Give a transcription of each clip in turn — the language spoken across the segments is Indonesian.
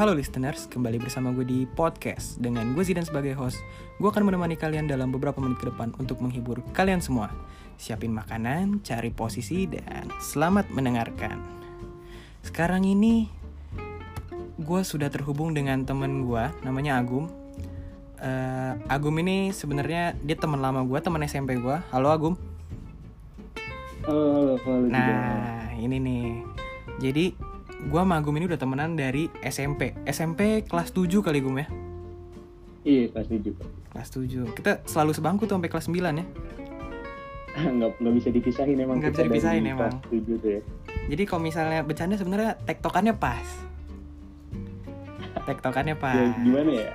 Halo listeners, kembali bersama gue di podcast Dengan gue Zidan sebagai host Gue akan menemani kalian dalam beberapa menit ke depan Untuk menghibur kalian semua Siapin makanan, cari posisi, dan selamat mendengarkan Sekarang ini Gue sudah terhubung dengan temen gue Namanya Agum Eh, Agum ini sebenarnya dia teman lama gue, teman SMP gue Halo Agum Halo, halo, halo. juga. Nah, ini nih. Jadi, gua sama Agum ini udah temenan dari SMP. SMP kelas 7 kali Gum ya. Iya, kelas tujuh. Pak. Kelas 7. Kita selalu sebangku tuh sampai kelas 9 ya. nggak nggak bisa dipisahin emang. Nggak bisa dipisahin emang. Kelas tujuh tuh ya. Jadi kalau misalnya bercanda sebenarnya tektokannya pas. Tektokannya pas. Ya, gimana ya?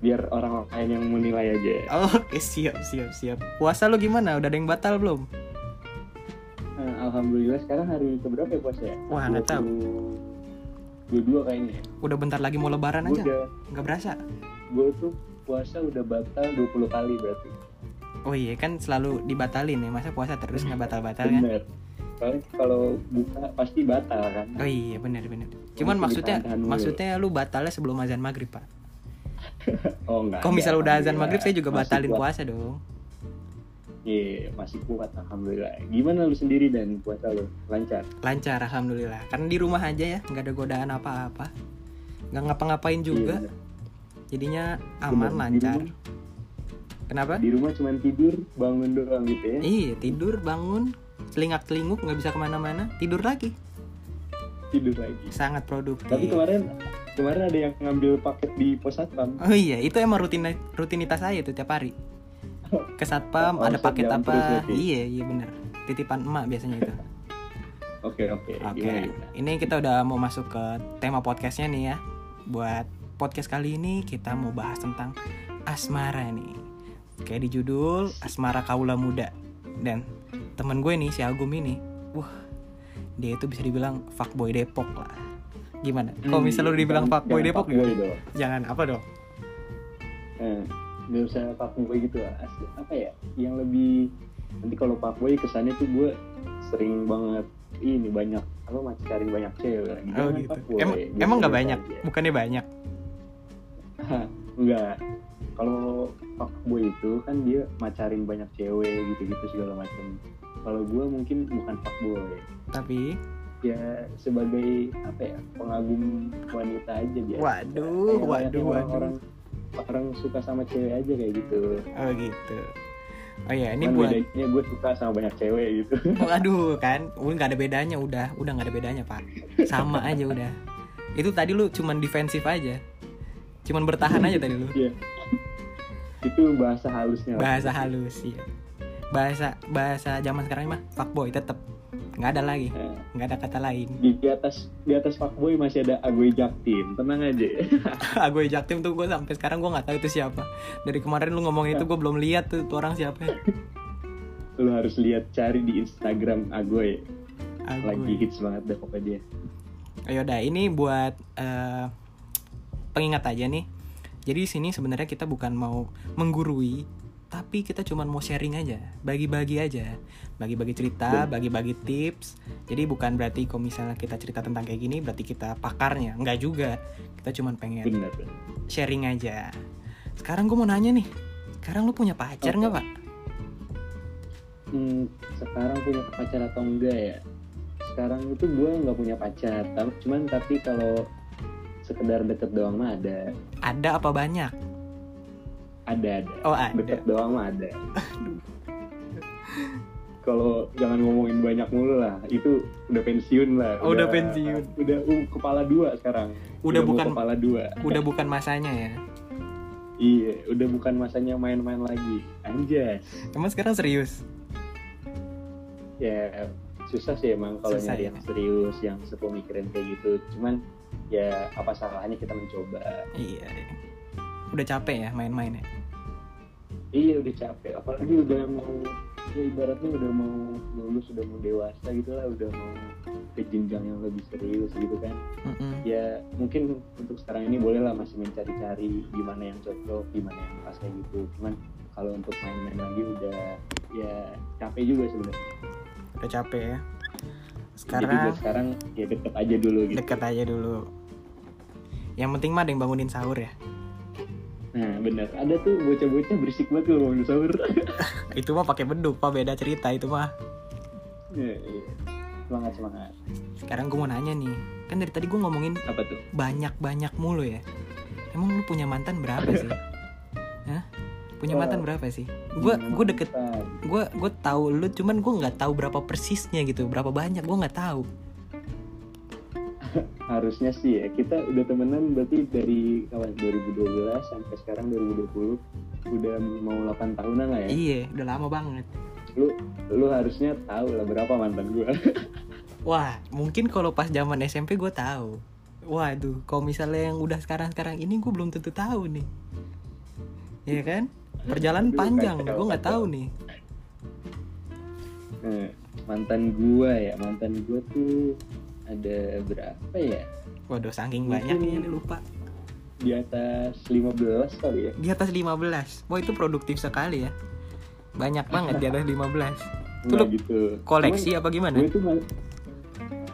Biar orang lain yang menilai aja. Oke, siap, siap, siap. Puasa lu gimana? Udah ada yang batal belum? Nah, Alhamdulillah sekarang hari keberapa ya puasa ya? Wah, nggak tahu. Dua dua kayaknya. ya. Udah bentar lagi mau lebaran aja. udah, Nggak berasa. gue tuh puasa udah batal 20 kali berarti. Oh iya, kan selalu dibatalin ya. Masa puasa terus nggak batal-batal kan? Bener. Soalnya kalau buka pasti batal kan. Oh iya, bener bener. Cuman maksudnya dulu. maksudnya lu batalnya sebelum azan maghrib, Pak. Oh enggak. Kalau misalnya udah azan maghrib saya juga Masih batalin kuat. puasa dong. Iya, masih kuat alhamdulillah. Gimana lu sendiri dan puasa lu? Lancar? Lancar alhamdulillah. Karena di rumah aja ya, nggak ada godaan apa-apa. Nggak ngapa-ngapain juga. Iya. Jadinya aman. Di lancar. rumah- Kenapa? Di rumah cuma tidur, bangun doang gitu ya. Iya, tidur, bangun, telingak-telinguk nggak bisa ke mana-mana, tidur lagi. Tidur lagi. Sangat produktif. Tapi kemarin kemarin ada yang ngambil paket di pos satpam. Oh iya, itu emang rutin rutinitas saya tuh tiap hari. Ke satpam Oh, ada paket apa? Iya, iya bener. Titipan emak biasanya itu. Oke oke. Oke, ini kita udah mau masuk ke tema podcastnya nih ya. Buat podcast kali ini kita mau bahas tentang asmara nih. Kayak di judul asmara kaula muda. Dan temen gue nih si Agum ini, wah dia itu bisa dibilang fuckboy Depok lah. Gimana? Kalau Hmm, misalnya lu dibilang jangan- fuckboy jangan Depok fuckboy dong. Jangan apa dong? Eh, nggak usah fuckboy gitu lah. Asli, apa ya? Yang lebih nanti kalau fuckboy kesannya tuh gue sering banget ini banyak apa masih cari banyak cewek. Oh gitu. fuckboy, Emang biasa emang nggak banyak? aja. Bukannya banyak? Enggak. Kalau fuckboy itu kan dia macarin banyak cewek gitu-gitu segala macam. Kalau gue mungkin bukan fuckboy. Tapi Ya sebagai apa ya pengagum wanita aja biasa. Waduh, Kayak waduh, layaknya waduh. Orang, orang suka sama cewek aja kayak gitu. oh gitu. Oh iya, ini buat bedanya gue suka sama banyak cewek gitu. Waduh kan, udah nggak ada bedanya udah, udah nggak ada bedanya pak, sama aja udah. Itu tadi lu cuman defensif aja, cuman bertahan aja tadi lu. Iya. itu bahasa halusnya. Bahasa halus ya, bahasa bahasa zaman sekarang mah fuckboy tetep nggak ada lagi, Nah, nggak ada kata lain. di, di atas di atas fuckboy masih ada Agoy Jaktim. Tenang aja. gue jaktim tuh gue sampai sekarang gue nggak tahu itu siapa. Dari kemarin lu ngomong itu gue belum lihat tuh, tuh orang siapa. Lu harus lihat cari di Instagram Agoy. Agoy. Lagi hits banget deh pokoknya. Ayo dah, ini buat eh, pengingat aja nih. Jadi di sini sebenarnya kita bukan mau menggurui, tapi kita cuma mau sharing aja, bagi-bagi aja, bagi-bagi cerita, bagi-bagi tips. Jadi bukan berarti kalau misalnya kita cerita tentang kayak gini, berarti kita pakarnya, enggak juga. Kita cuma pengen Bener. sharing aja. Sekarang gue mau nanya nih, sekarang lu punya pacar nggak pak? Hmm, sekarang punya pacar atau enggak ya? Sekarang itu gue nggak punya pacar, tapi cuman tapi kalau sekedar deket doang mah ada, Ada apa banyak? Ada ada. Oh ada. Deket doang mah ada. Kalau jangan ngomongin banyak mulu lah, itu udah pensiun lah. Oh, udah pensiun. Udah uh, kepala dua sekarang. Udah mau bukan- kepala dua. Udah bukan masanya ya. Iya, udah bukan masanya main-main lagi. Anjas. Emang sekarang serius? ya susah sih emang kalau nyari ya. yang serius yang sepemikiran kayak gitu cuman ya apa salahnya kita mencoba Iya. Udah capek ya main-main ya. iya udah capek apalagi udah mau ya ibaratnya udah mau lulus udah mau dewasa gitu lah udah mau ke jenjang yang lebih serius gitu kan Mm-mm. ya mungkin untuk sekarang ini boleh lah masih mencari-cari gimana yang cocok gimana yang pas kayak gitu cuman kalau untuk main-main lagi udah ya capek juga sebenarnya Udah capek ya. jadi Sekarang buat sekarang ya deket aja dulu gitu deket aja dulu. yang penting mah ada yang bangunin sahur ya nah bener. Ada tuh bocah-bocah berisik banget kalau mau sahur itu mah pakai beduk pak. Beda cerita itu mah. Iya, iya. semangat semangat. Sekarang gue mau nanya nih. Kan dari tadi gue ngomongin apa tuh? banyak banyak mulu ya. Emang lu punya mantan berapa sih? Hah? punya Wah. mantan berapa sih? Gue gue deket gue gue tahu lu cuman gue nggak tahu berapa persisnya gitu. Berapa banyak gue nggak tahu harusnya sih ya. Kita udah temenan berarti dari kawan 2012 sampai sekarang 2020 udah mau 8 tahunan lah ya? Iya udah lama banget. Lu lu harusnya tahu lah berapa mantan gua. Wah mungkin kalau pas zaman SMP gue tahu. Waduh kalau misalnya yang udah sekarang sekarang ini gue belum tentu tahu nih. Iya kan? Perjalanan Aduh, panjang gue nggak tahu nih. Nah, mantan gua ya mantan gua tuh ada berapa ya? Waduh saking Mungkin- banyaknya lupa. Di atas 15 kali ya? Di atas 15 wah itu produktif sekali ya. Banyak banget di atas 15 Tuh Enggak lu gitu. koleksi apa gimana? gue tuh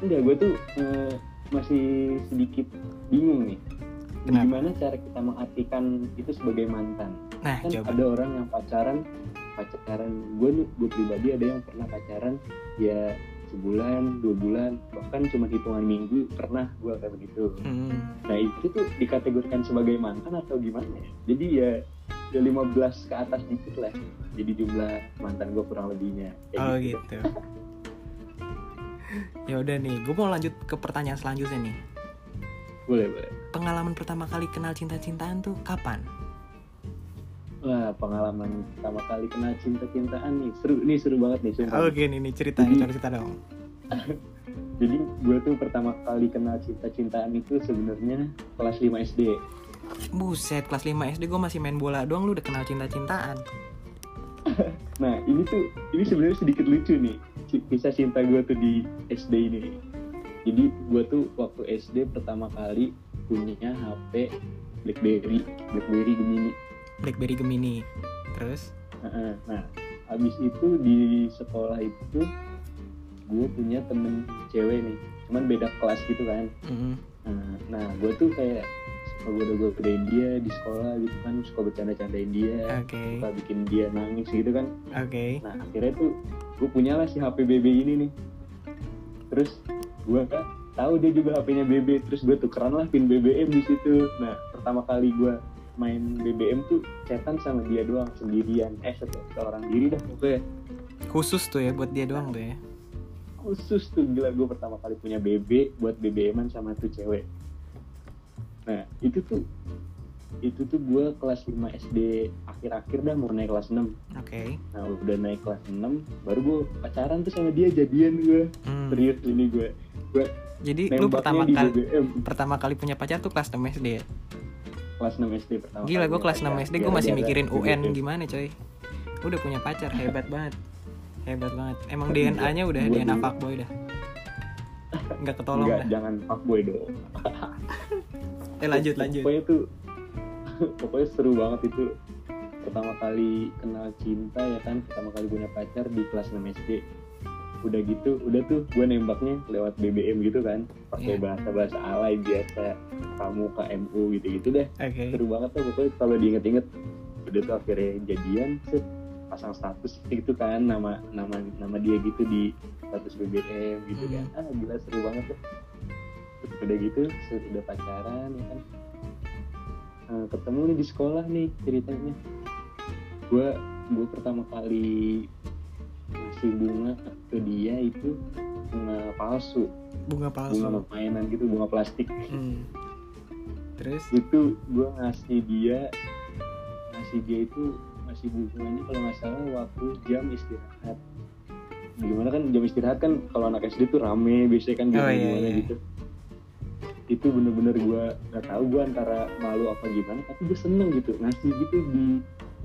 enggak gue tuh eh, masih sedikit bingung nih. Kenapa? gimana cara kita mengartikan itu sebagai mantan? Nah kan coba. ada orang yang pacaran pacaran gue nih gue pribadi ada yang pernah pacaran ya sebulan dua bulan bahkan cuma hitungan minggu pernah gue kayak begitu. Hmm, nah itu tuh dikategorikan sebagai mantan atau gimana ya? Jadi ya ya 15 ke atas dikit lah. Jadi jumlah mantan gue kurang lebihnya. Kayak oh gitu. ya udah nih gue mau lanjut ke pertanyaan selanjutnya nih. Boleh boleh. Pengalaman pertama kali kenal cinta-cintaan tuh kapan Wah, pengalaman pertama kali kenal cinta-cintaan nih. Seru, nih seru banget nih, sumpah. oke nih nih cerita cerita cerita dong Jadi gue tuh pertama kali kenal cinta-cintaan itu sebenarnya kelas 5 SD. buset kelas 5 SD gue masih main bola doang lu udah kenal cinta-cintaan Nah, ini tuh ini sebenarnya sedikit lucu nih. Kisah cinta gue tuh di SD ini. Jadi gue tuh waktu SD pertama kali punya HP BlackBerry, BlackBerry Gemini. Blackberry Gemini terus. Nah, habis itu di sekolah itu gue punya temen cewek nih, cuman beda kelas gitu kan. mm, Nah, nah gue tuh kayak suka gue gue gedein dia di sekolah gitu kan, suka bercanda-candain dia, oke suka bikin dia nangis gitu kan. oke Nah akhirnya tuh gue punya lah si HP BB ini nih. Terus gue kan tahu dia juga HP-nya BB, terus gue tukeran lah pin BBM di situ. Nah pertama kali gue main BBM tuh chatan sama dia doang sendirian, eh se- seorang diri dah pokoknya. Khusus tuh ya buat dia doang tuh ya. Khusus tuh gila gue pertama kali punya BB buat BBM-an sama tuh cewek. Nah itu tuh itu tuh gue kelas 5 SD akhir-akhir dah mau naik kelas 6 oke. Nah udah naik kelas 6 baru gue pacaran tuh sama dia jadian gue Hmm, serius ini gue gue jadi lu pertama kali BBM pertama kali punya pacar tuh kelas 6 SD ya kelas 6 SD pertama gila gue punya kelas 6 pacar. SD gue masih Gara-gara mikirin UN BBM. gimana coy. Udah punya pacar hebat banget. Hebat banget. Emang DNA nya udah Gua DNA fuckboy dah. Nggak ketolong Enggak, dah. jangan fuckboy dong. Eh lanjut lanjut. Pokoknya tuh pokoknya seru banget itu. Pertama kali kenal cinta ya kan? Pertama kali punya pacar di kelas 6 SD udah gitu udah tuh gue nembaknya lewat BBM gitu kan. Pakai Iya. bahasa bahasa alay biasa kamu KMU gitu gitu deh. Oke. Seru banget tuh pokoknya kalau diinget-inget udah tuh akhirnya jadian set pasang status gitu kan nama nama nama dia gitu di status BBM gitu kan. Ah gila seru banget tuh. Udah gitu set, udah pacaran ya kan. Nah, ketemu nih di sekolah nih ceritanya. Gue gue pertama kali ngasih bunga ke dia itu bunga palsu. Bunga palsu. Bunga mainan gitu bunga plastik. Hmm. terus? Itu gue ngasih dia ngasih dia itu ngasih bunganya kalau nggak salah waktu jam istirahat. Gimana kan jam istirahat kan kalau anak SD tuh rame biasanya kan Oh, iya, gimana iya. gitu. Itu bener-bener gue nggak tahu gue antara malu apa gimana tapi gue seneng gitu ngasih gitu di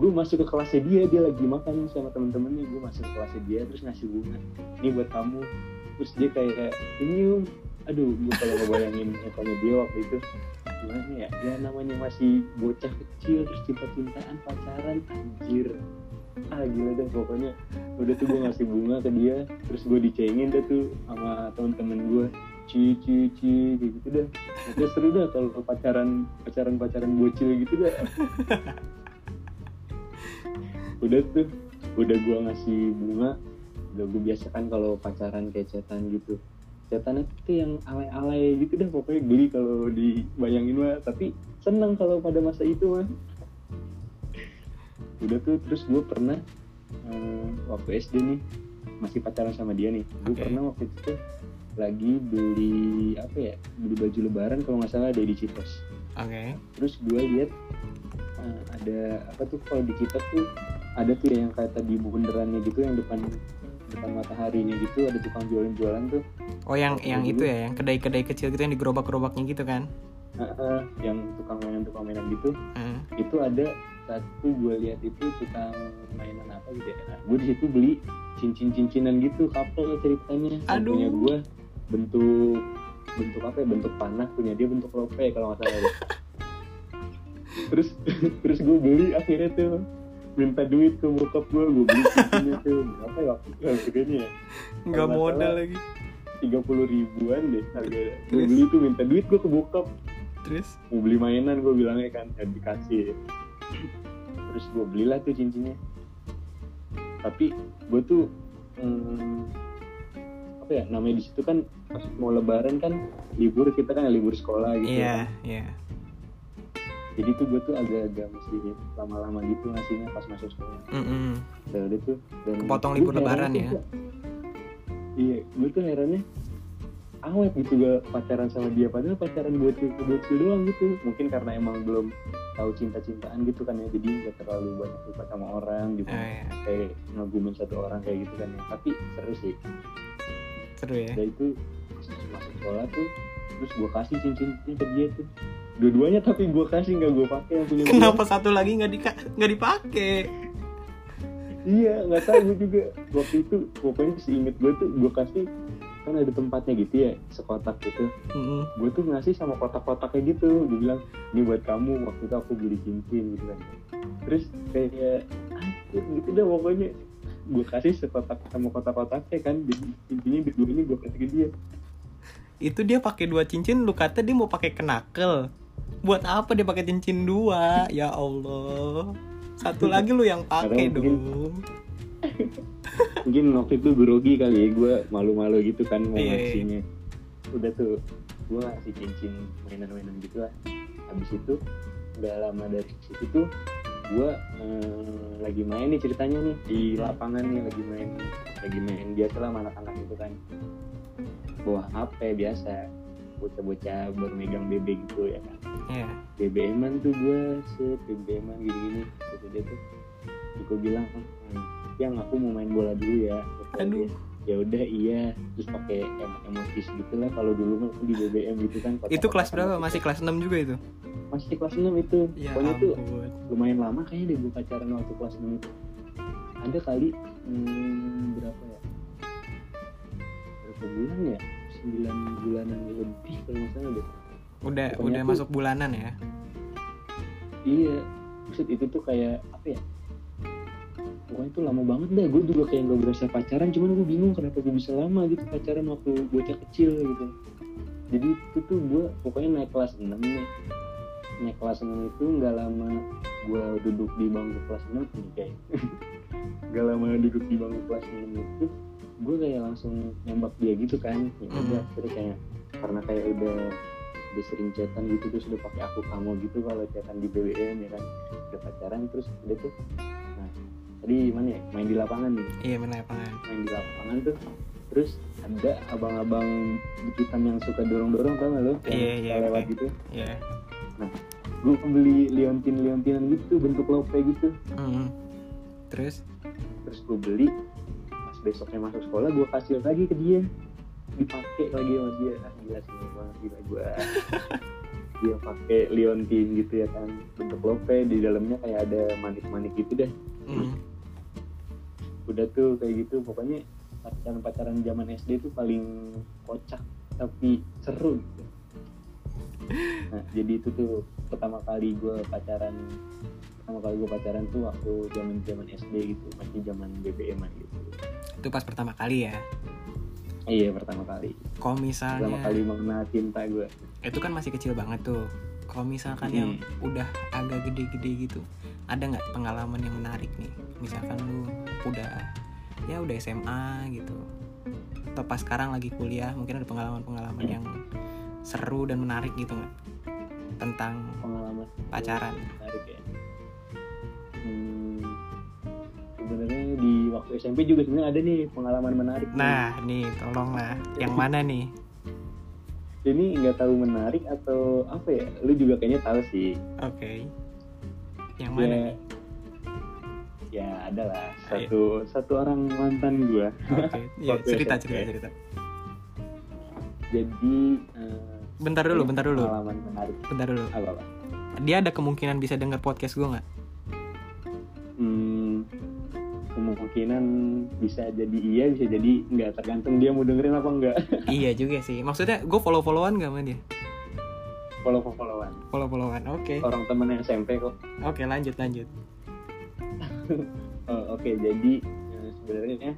gue masuk ke kelasnya dia dia lagi makan sama temen-temennya. Gue masuk ke kelasnya dia terus ngasih bunga. Ini buat kamu. Terus dia kayak senyum. Aduh gue kalau ngebayangin mukanya dia waktu itu gimana ya? Ya namanya masih bocah kecil terus cinta-cintaan pacaran. Anjir. Ah gila deh pokoknya. Udah tuh gue ngasih bunga ke dia terus gue dicengin deh tuh sama temen-temen gue ci ci gitu dah Nanti seru dah kalau pacaran pacaran pacaran bocil gitu dah udah tuh udah gua ngasih bunga udah gue biasakan kalau pacaran kayak cetan gitu. Cetannya tuh yang alay-alay gitu dah pokoknya geli kalau dibayangin mah tapi seneng kalau pada masa itu mah udah tuh terus gue pernah eh, waktu SD nih masih pacaran sama dia nih. Gue Oke. pernah waktu itu tuh lagi beli apa ya beli baju lebaran kalau nggak salah ada di Citos. Oke. terus gue lihat eh, ada apa tuh kalau di kita tuh ada tuh yang kayak tadi bunderannya gitu yang depan depan mataharinya gitu ada tukang jualan-jualan tuh Oh yang yang dulu. itu ya, yang kedai-kedai kecil gitu yang digerobak-gerobaknya gitu kan? Eh, yang tukang mainan tukang mainan gitu Heeh. itu ada satu gue lihat itu tukang mainan apa gitu ya nah, gue di situ beli cincin-cincinan gitu couple ceritanya Aduh. punya gue bentuk bentuk apa ya bentuk panah punya dia bentuk lope kalau nggak salah terus terus gue beli akhirnya tuh minta duit ke bokap gue gue beli cincinnya tuh berapa ya harganya ya? Nggak modal lagi. tiga puluh ribuan deh harga. Gue beli tuh minta duit gue ke bokap. Terus? mau beli mainan gue bilangnya kan ya dikasih. Terus gue belilah tuh cincinnya. Tapi gue tuh hmm, apa ya namanya di situ kan pas mau lebaran kan libur kita kan libur sekolah gitu. Iya, iya. Jadi tuh gue tuh agak-agak mesti lama-lama gitu ngasihnya pas masuk sekolah Mm-mm. dan udah tuh dan Kepotong gua libur lebaran tuh, ya? Kak. iya gue tuh herannya awet gitu gak pacaran sama dia padahal pacaran buat buat doang gitu mungkin karena emang belum tahu cinta-cintaan gitu kan ya jadi nggak terlalu banyak suka sama orang gitu Oh, iya. kayak ngagumin satu orang kayak gitu kan ya tapi seru sih Seru ya. dan itu pas masuk sekolah tuh terus gue kasih cincin ke dia tuh dua-duanya tapi gue kasih nggak gue pakai yang punya dia. Kenapa satu lagi nggak dika nggak dipakai? iya nggak tahu gue juga waktu itu pokoknya seinget gue tuh gue kasih kan ada tempatnya gitu ya sekotak gitu Mm-mm. gue tuh ngasih sama kotak-kotaknya gitu gue bilang ini buat kamu waktu itu aku beli cincin gitu kan terus kayak anjir gitu dah pokoknya gue kasih sekotak sama kotak-kotaknya kan jadi intinya di dua ini gue kasih ke dia Itu dia pakai dua cincin, lu kata dia mau pakai kenakel. Buat apa dia pakai cincin dua? Ya Allah. Satu lagi lu yang pakai dong. mungkin waktu itu grogi kali ya gue malu-malu gitu kan mau Iya, ngasihnya. Udah tuh gue ngasih cincin mainan-mainan gitu lah. Habis itu nggak lama dari situ tuh gue eh, lagi main nih ceritanya nih di lapangan nih lagi main. Lagi main biasa lah anak-anak itu kan. Bawa HP biasa bocah-bocah baru megang BB gitu ya kan Iya. BBM-an tuh gue set BBM-an gini-gini. Terus dia tuh gue bilang "Hmm, yang aku mau main bola dulu ya. Aduh. ya udah iya. Terus pakai em- emotis gitu lah kalau dulu mah di BBM gitu kan Itu kelas berapa? Masih kelas 6 juga itu? masih kelas 6 itu. Ya pokoknya tuh lumayan lama kayaknya deh gue pacaran waktu kelas 6 itu. Ada kali hmm, berapa ya? Berapa bulan ya? 9 bulanan lebih kalau nggak salah deh Udah Pokoknya udah tuh- masuk bulanan ya. Iya, maksud itu tuh kayak apa ya? Pokoknya itu lama banget dah. Gue juga kayak nggak berasa pacaran, cuman gue bingung kenapa gue bisa lama gitu pacaran waktu bocah kecil gitu. Jadi itu tuh gue pokoknya naik kelas 6 nih. Naik kelas 6 itu nggak lama gue duduk di bangku kelas 6 nih kayak. Gak lama duduk di bangku kelas 6 itu gue kayak langsung nembak dia gitu kan. Ya udah, Mhm. terus kayak karena kayak udah udah sering chatan gitu terus udah pakai aku kamu gitu kalau chatan di BBM ya kan udah pacaran terus udah tuh nah tadi mana ya main di lapangan nih Iya benar lapangan. main di lapangan tuh terus ada abang-abang hitam yang suka dorong-dorong tau gak lo yang Iya, suka iya, lewat oke. gitu Iya. gue beli liontin liontinan gitu bentuk lope gitu Mm. Terus? terus gue beli pas besoknya masuk sekolah gue kasih lagi ke dia dipakai lagi sama dia ah, gila sih banget gila gue dia pakai liontin gitu ya kan. Bentuk lope di dalamnya kayak ada manik-manik gitu deh. Mm. udah tuh kayak gitu. Pokoknya pacaran-pacaran zaman SD tuh paling kocak tapi seru gitu. Nah jadi itu tuh pertama kali gue pacaran pertama kali gue pacaran tuh waktu zaman zaman SD gitu masih zaman BBM gitu. Itu pas pertama kali ya. Iya pertama kali Kalau pertama misalnya kali mengenal cinta gue itu kan masih kecil banget tuh. Kalau misalkan yang Hmm. udah agak gede-gede gitu, ada nggak pengalaman yang menarik nih? Misalkan lu udah ya udah SMA gitu, atau pas sekarang lagi kuliah, mungkin ada pengalaman-pengalaman yang seru dan menarik gitu nggak tentang pengalaman pacaran? menarik sebenarnya di waktu SMP juga sebenarnya ada nih pengalaman menarik nih. Nah, nih tolonglah, yang mana nih? ini nggak tahu menarik atau apa ya lu juga kayaknya tahu sih Oke, yang mana Ya, nih? ya ada lah Ayo. satu satu orang mantan gua Oke, ya, Waktu cerita SMP. cerita cerita. jadi eh, Bentar dulu, bentar dulu, pengalaman menarik bentar dulu. apa apa Dia ada kemungkinan bisa denger podcast gue nggak? Kemungkinan bisa jadi iya bisa jadi nggak tergantung dia mau dengerin apa enggak iya juga sih. Maksudnya gue follow followan gak sama dia? follow followan Follow followan. Oke, orang temen SMP kok oke lanjut lanjut. Oh, Oke, jadi eh, sebenarnya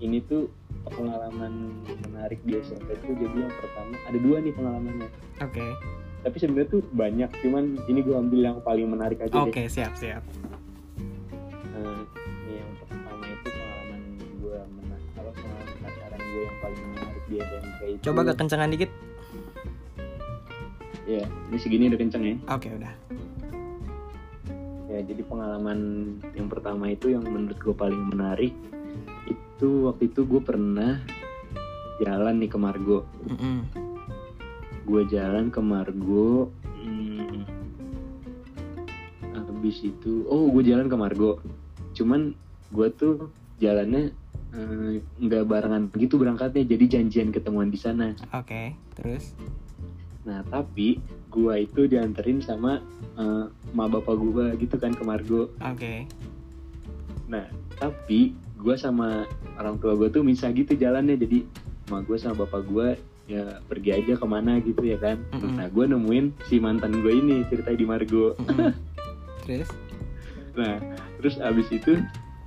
ini tuh pengalaman menarik di SMP tuh jadi yang pertama ada dua nih pengalamannya. Oke, Tapi sebenarnya tuh banyak, cuman ini gue ambil yang paling menarik aja oke deh. siap siap. Gue yang paling menarik di SMP itu. Coba gak kencengan dikit? Ya, ini segini udah kenceng ya. Oke udah. Ya, jadi pengalaman yang pertama itu yang menurut gue paling menarik itu waktu itu gue pernah jalan nih ke Margo. Mm-mm. gue jalan ke Margo hmm, habis itu oh gue jalan ke Margo cuman gue tuh jalannya eh, nggak barengan begitu berangkatnya jadi janjian ketemuan di sana Oke, terus? nah tapi gue itu dianterin sama eh, ma bapak gue gitu kan ke Margo Oke. nah tapi gue sama orang tua gue tuh misah gitu jalannya jadi ma gue sama bapak gue ya pergi aja ke mana gitu ya kan Mm-mm. nah gue nemuin si mantan gue ini cerita di Margo Mm-mm. terus? nah terus abis itu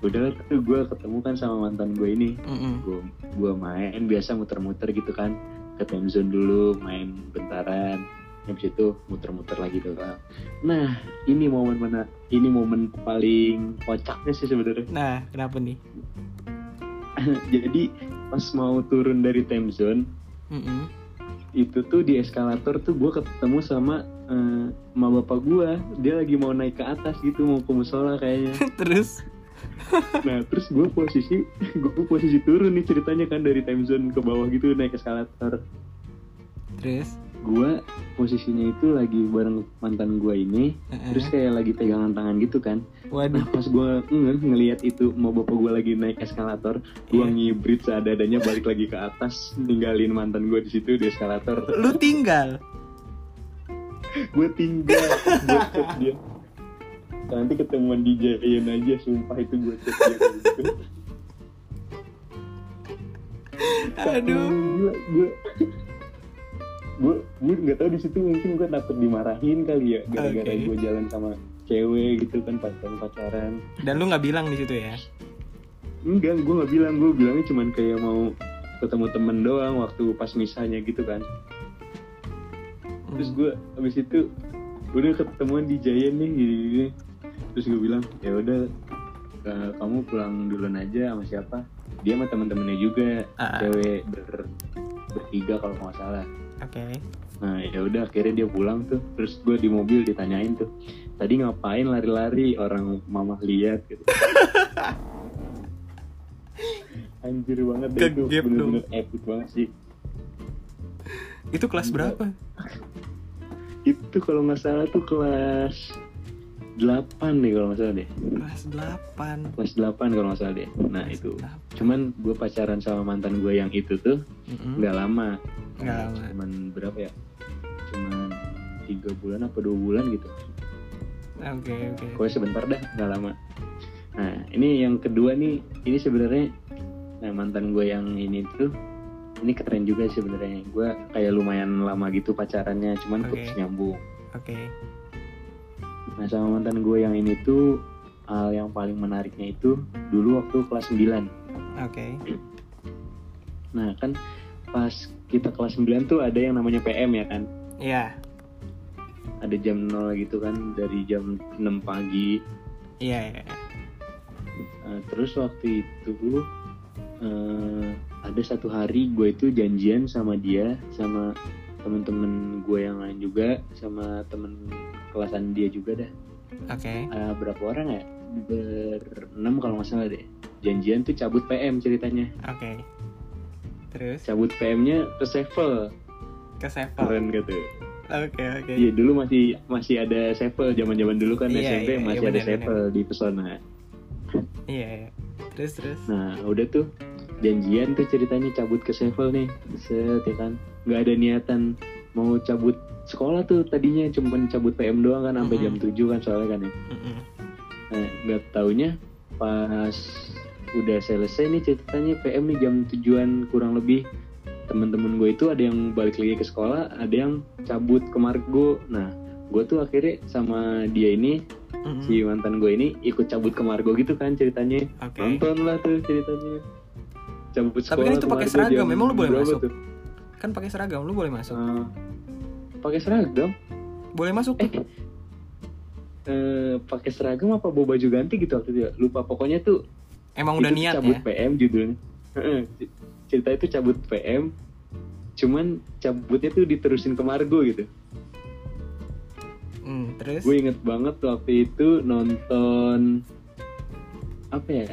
udah tuh gue ketemu kan sama mantan gue ini Mm-mm. gue gue main biasa muter-muter gitu kan ke time zone dulu main bentaran habis itu muter-muter lagi doang nah ini momen mana ini momen paling kocaknya sih sebenarnya Nah, kenapa nih? jadi pas mau turun dari time zone Mm-mm. itu tuh di eskalator tuh gue ketemu sama sama bapak gue dia lagi mau naik ke atas gitu mau ke musola kayaknya terus? Nah terus gue posisi gue posisi turun nih ceritanya kan dari time zone ke bawah gitu naik eskalator Terus? gue posisinya itu lagi bareng mantan gue ini Heeh. terus kayak lagi pegangan tangan gitu kan Waduh. nah pas gue nge ngelihat itu mau bapak gue lagi naik eskalator gue Iya. ngibrit seadanya balik lagi ke atas ninggalin mantan gue di situ di eskalator Lu tinggal? gue tinggal gue dia nanti ketemuan di Giant aja sumpah itu gue dia kayak gitu Aduh. gue gue gue gue nggak tahu di situ mungkin gue takut dimarahin kali ya gara-gara Oke. gue jalan sama cewek gitu kan pacaran pacaran Dan lu nggak bilang di situ ya? enggak gue nggak bilang gue bilangnya cuman kayak mau ketemu temen doang waktu pas misalnya gitu kan terus Hmm. gue abis itu udah ketemuan di Giant nih gini, gini. Terus gue bilang ya udah eh, kamu pulang duluan aja sama siapa? Dia sama temen-temennya juga ah. cewek ber bertiga kalau nggak salah. Oke. nah ya udah akhirnya dia pulang tuh. Terus gue di mobil ditanyain tuh tadi ngapain lari-lari? Orang mama lihat gitu. Anjir banget deh itu bener-bener epic banget sih. Itu kelas berapa? itu kalau nggak salah tuh kelas 8 nih kalau nggak salah deh Kelas 8. kelas 8 kalau nggak salah deh nah Kelas itu 8. cuman gue pacaran sama mantan gue yang itu tuh nggak lama Nggak lama. cuman berapa ya cuman tiga bulan apa dua bulan gitu Oke, oke. pokoknya sebentar dah nggak lama nah ini yang kedua nih ini sebenarnya nah mantan gue yang ini tuh ini keren juga sebenarnya gue kayak lumayan lama gitu pacarannya cuman Oke. putus nyambung Oke. Nah sama mantan gue yang ini tuh hal yang paling menariknya itu dulu waktu kelas 9 Oke. nah kan pas kita kelas 9 tuh ada yang namanya PM ya kan Iya, ada jam 0 gitu kan dari jam 6 pagi iya, iya. Nah, terus waktu itu eh, ada satu hari gue itu janjian sama dia sama temen-temen gue yang lain juga sama temen kelasan dia juga dah Oke. Eh, berapa orang ya berenam kalau nggak salah deh janjian tuh cabut PM ceritanya Oke. Terus cabut PM-nya ke Sevel ke Sevel. keren gitu Oke, oke. iya dulu masih masih ada Sevel zaman zaman dulu kan Iya, SMP iya, masih ada benar, Sevel di Pesona Iya, iya. Terus terus. Nah, udah tuh janjian tuh ceritanya cabut ke Sevel nih. Set ya kan. Nggak ada niatan mau cabut sekolah tuh tadinya cuma cabut PM doang kan sampai jam Mm-mm. 7 kan soalnya kan ya. Mm-mm. Nah, nggak taunya pas udah selesai nih ceritanya PM nih jam tujuan kurang lebih temen-temen gue itu ada yang balik lagi ke sekolah, ada yang cabut ke Margo. Nah, gue tuh akhirnya sama dia ini Mm-mm. si mantan gue ini ikut cabut ke Margo gitu kan ceritanya Oke. nonton lah tuh ceritanya cabut Tapi sekolah kan itu pakai seragam, jam memang lu boleh masuk? tuh? Kan pakai seragam, lu boleh masuk. Eh, pakai seragam. Boleh masuk eh. eh, pakai seragam apa bawa baju ganti gitu waktu itu ya? lupa pokoknya tuh Emang udah niat cabut ya. PM judulnya. Cerita itu cabut PM cuman cabutnya tuh diterusin ke Margo gitu. Hmm, terus? Gue inget banget waktu itu nonton apa ya?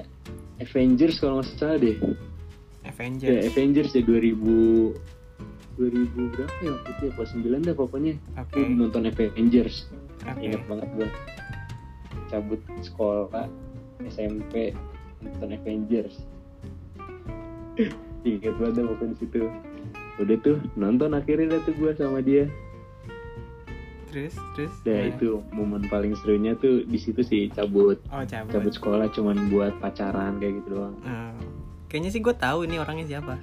Avengers kalau nggak salah deh. Ya Avengers. Avengers ya 2000 2000 berapa ya waktu itu ya kelas 9 dah pokoknya Oke. Gue nonton Avengers Oke. inget banget gue cabut sekolah SMP nonton Avengers inget banget dah pokoknya situ udah tuh nonton akhirnya dah tuh gue sama dia Terus terus. Nah Nah. itu momen paling serunya tuh di situ sih cabut Oh, cabut. cabut sekolah cuman buat pacaran kayak gitu doang. Hmm. Kayaknya sih gue tahu ini orangnya siapa.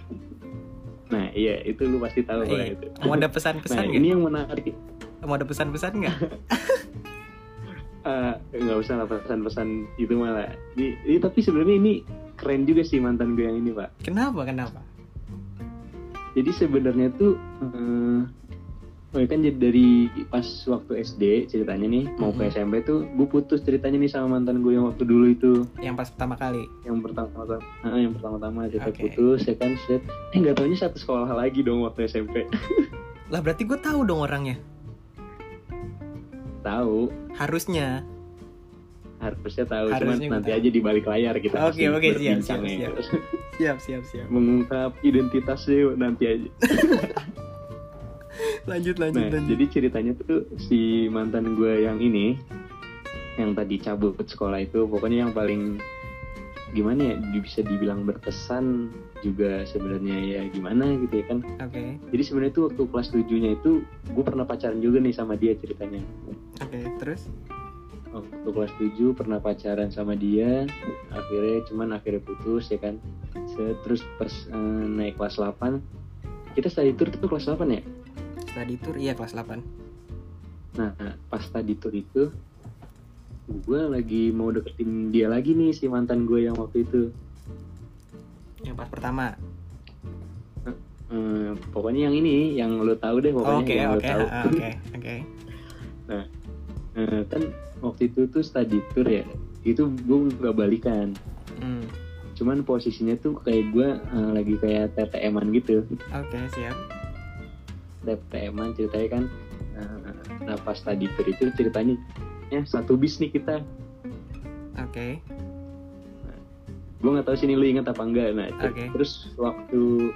Nah iya itu lu pasti tahu kalau Eh, itu. mau ada Nah pesan-pesan nggak? ini yang menarik Mau ada pesan-pesan nggak? Ah, nggak usah lah pesan-pesan itu malah. Ini, ini tapi sebenarnya ini keren juga sih mantan gue yang ini pak. kenapa? Kenapa? Jadi sebenarnya tuh eh, Oh ya kan jadi dari pas waktu SD ceritanya nih mau ke Mhm. SMP tuh gue putus ceritanya nih sama mantan gue yang waktu dulu itu Yang pas pertama kali. yang pertama-tama ah, yang pertama-tama cerita Oke. putus ya kan set eh nggak taunya satu sekolah lagi dong waktu SMP Lah berarti gue tahu dong orangnya. tahu Harusnya. harusnya tahu Harusnya cuman nanti tahu. aja di balik layar kita Oke, pasti oke, siap, berbincangnya siap, itu. Siap siap siap. mengungkap identitasnya nanti aja Lanjut lanjut nah lanjut. jadi ceritanya tuh si mantan gue yang ini yang tadi cabut sekolah itu pokoknya yang paling gimana ya bisa dibilang berkesan juga sebenarnya ya gimana gitu ya kan. Oke. Jadi sebenarnya tuh waktu kelas 7 nya itu gue pernah pacaran juga nih sama dia ceritanya. Oke terus. waktu kelas 7 pernah pacaran sama dia akhirnya cuman akhirnya putus ya kan. Terus pas eh, naik kelas 8 kita study tour tuh kelas 8 ya Study tour iya kelas 8 nah pas study tour itu gue lagi mau deketin dia lagi nih si mantan gue yang waktu itu Yang pas pertama. Eh, pokoknya yang ini yang lo tahu deh pokoknya Oke yang lo oke tahu ah, oke oke. Eh, kan waktu itu tuh study tour ya itu gue nggak balikan Hmm, cuman posisinya tuh kayak gue eh, lagi kayak TTM-an gitu Oke siap. TTM-an ceritanya kan eh, nah pas tour itu ceritanya ya satu bis nih kita. Oke. Gue nggak tahu sini lu inget apa enggak. Nah Oke. terus waktu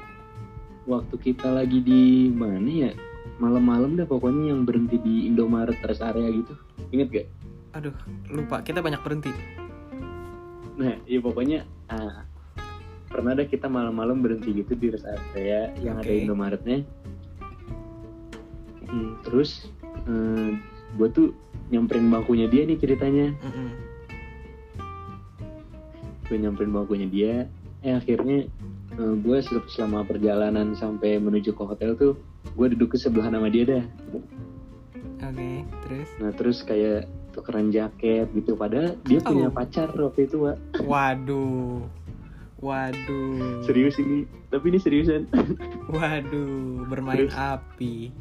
waktu kita lagi di mana ya? Malam-malam dah pokoknya yang berhenti di Indomaret rest area gitu. Inget gak Aduh lupa. Kita banyak berhenti. nah iya pokoknya ah, pernah ada kita malam-malam berhenti gitu di rest area yang ada Oke. Indomaretnya Hmm, terus gue tuh nyamperin bangkunya dia nih ceritanya Mm-mm. gue nyamperin bangkunya dia eh akhirnya gue selama perjalanan sampai menuju ke hotel tuh gue duduk ke sebelah nama dia dah Oke terus. nah terus kayak tukeran jaket gitu padahal dia punya Oh. pacar waktu itu Wak. Waduh Waduh. serius ini tapi ini seriusan Waduh, bermain Terus? api.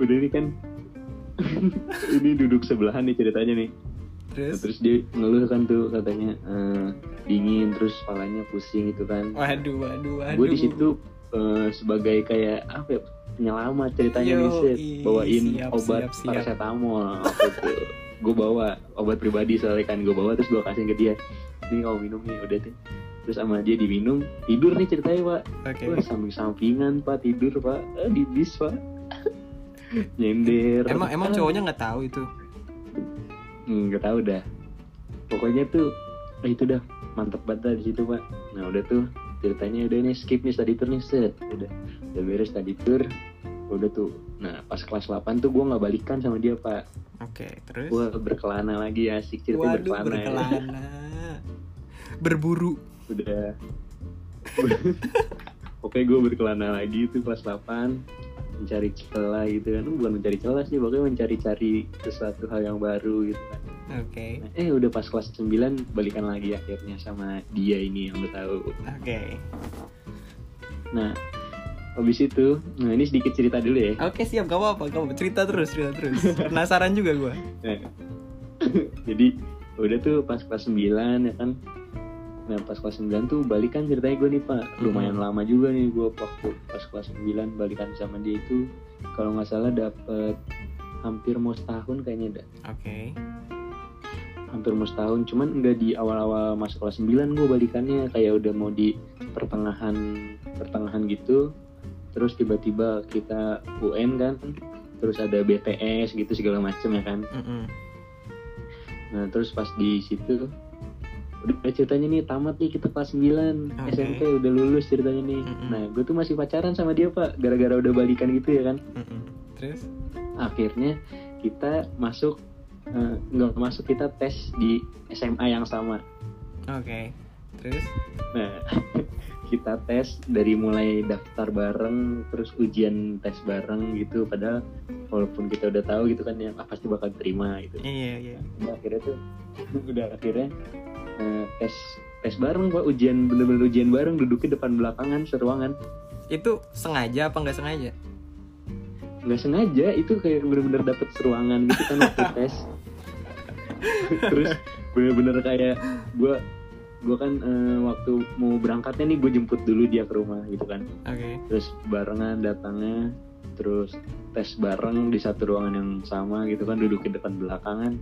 Udah ini kan. Ini duduk sebelahan nih ceritanya nih. Nah, Terus? terus dia ngeluh kan tuh katanya eh, dingin terus kepalanya pusing gitu kan. Waduh, waduh, waduh. gue di situ eh, sebagai kayak apa ya penyelamat ceritanya nih set bawain siap, obat siap, siap. paracetamol gue bawa obat pribadi soalnya kan gue bawa terus gue kasih ke dia. Ini kau minum nih udah deh. Terus sama dia diminum tidur nih ceritanya pak. Oke. Wah, samping-sampingan pak tidur pak. Eh, di bis pak nyender Emang emang cowoknya nggak tahu itu. Hmm, nggak tahu dah pokoknya tuh eh, itu dah mantep banget di situ pak nah udah tuh ceritanya udah nih skip nih study tour nih set udah udah beres study tour udah tuh nah pas kelas 8 tuh gue nggak balikan sama dia pak Oke, terus? gue berkelana lagi asik ceritanya Waduh, berkelana, ya. berkelana. Berburu. udah oke gue berkelana lagi tuh kelas 8 mencari celah gitu kan bukan mencari celah sih pokoknya mencari-cari sesuatu hal yang baru gitu kan Oke. Nah, eh udah pas kelas 9 balikan lagi akhirnya sama dia ini yang lo tahu. Oke. Nah, habis itu, nah ini sedikit cerita dulu ya. Oke, siap. Gak apa-apa. Apa-apa. Cerita terus, cerita terus. Penasaran juga gue. Nah, jadi udah tuh pas kelas 9 ya kan. Nah pas kelas 9 tuh balikan ceritanya gue nih pak. Lumayan lama juga nih gue waktu pas kelas 9 balikan sama dia itu. Kalau nggak salah dapet hampir mau setahun kayaknya dah Oke. hampir mau setahun cuman nggak di awal-awal masuk kelas 9 gue balikannya. Kayak udah mau di pertengahan pertengahan gitu. Terus tiba-tiba kita UN kan terus ada BTS gitu segala macem ya kan. Mm-mm. nah terus pas di situ udah ceritanya nih tamat nih kita kelas 9 Oke. SMP udah lulus ceritanya nih Mm-mm. nah gue tuh masih pacaran sama dia pak gara-gara udah balikan gitu ya kan Mm-mm. Terus? akhirnya kita masuk eh, nggak masuk kita tes di SMA yang sama Oke. Terus? Nah, kita tes dari mulai daftar bareng, terus ujian tes bareng gitu. Padahal walaupun kita udah tahu gitu kan ya ah, pasti bakal terima gitu. Iya, iya. Udah akhirnya tuh, udah akhirnya eh, tes tes bareng pak. Ujian bener-bener ujian bareng duduknya depan belakangan seruangan Itu sengaja apa nggak sengaja? nggak sengaja itu kayak bener-bener dapet seruangan gitu kan waktu tes. Terus bener-bener kayak gue gue kan eh, waktu mau berangkatnya nih gue jemput dulu dia ke rumah gitu kan. Oke. terus barengan datangnya terus tes bareng di satu ruangan yang sama gitu kan duduk di depan belakangan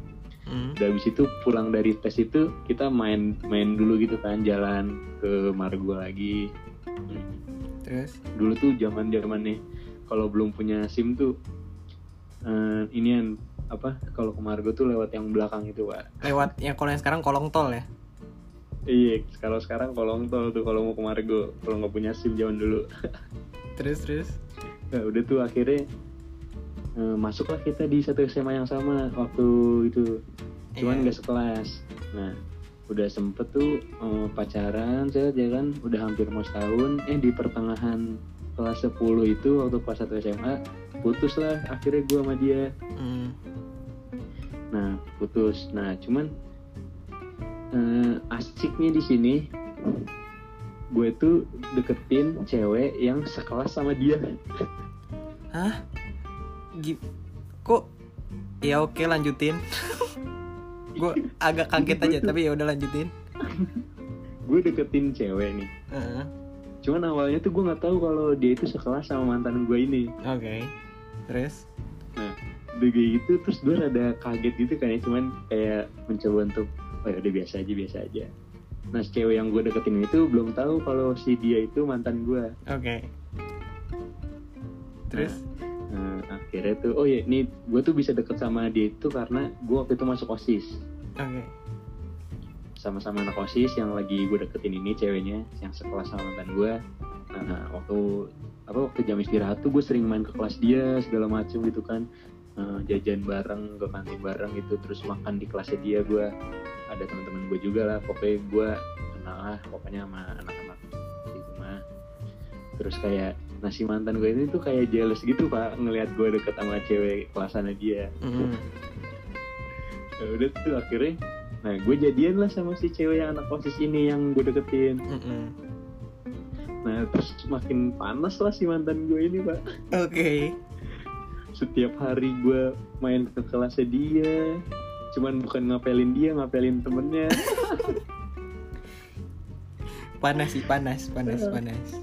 Mm. dan habis itu pulang dari tes itu kita main main dulu gitu kan jalan ke Margo lagi Terus? dulu tuh zaman zaman nih kalau belum punya sim tuh eh inian apa kalau ke Margo tuh lewat yang belakang itu pak Lewat yang kalau yang sekarang kolong tol ya? iya kalau sekarang kolong tol tuh kalau mau ke Margo kalau nggak punya sim zaman dulu Terus, terus? Nah, udah tuh akhirnya eh, masuklah kita di satu SMA yang sama waktu itu. Cuman Iya. nggak sekelas. Nah, udah sempet tuh eh, pacaran saya ya kan udah hampir mau setahun eh di pertengahan kelas 10 itu waktu kelas 1 SMA putus lah akhirnya gue sama dia Mm. nah putus nah cuman eh, asiknya di sini gue tuh deketin cewek yang sekelas sama dia Hah? Kok? Ya oke lanjutin. gue agak kaget aja tapi ya udah lanjutin. gue deketin cewek nih Heeh. cuman awalnya tuh gue nggak tahu kalau dia itu sekelas sama mantan gue ini Oke. Terus? udah kayak gitu terus gue rada kaget gitu kan ya cuman kayak mencoba untuk oh ya udah biasa aja biasa aja nah cewek yang gue deketin itu belum tahu kalau si dia itu mantan gue Oke. Terus? nah, akhirnya tuh oh ya nih gue tuh bisa deket sama dia itu karena gue waktu itu masuk osis. Oke. sama-sama anak osis yang lagi gue deketin ini ceweknya yang sekelas sama mantan gue nah waktu apa waktu jam istirahat tuh gue sering main ke kelas dia segala macem gitu kan. Eh, jajan bareng ke kantin bareng gitu terus makan di kelasnya dia gue ada teman-teman gue juga lah. Pokoknya gue kenal lah pokoknya sama rumah terus kayak nasi mantan gue ini tuh kayak jealous gitu pak ngelihat gue deket sama cewek kelasannya dia Mm. Ya udah tuh akhirnya nah gue jadian lah sama si cewek yang anak osis ini yang gue deketin Mm-mm. nah terus makin panas lah si mantan gue ini pak Oke. setiap hari gue main ke kelasnya dia cuman bukan ngapelin dia ngapelin temennya Panas sih, panas, panas, panas.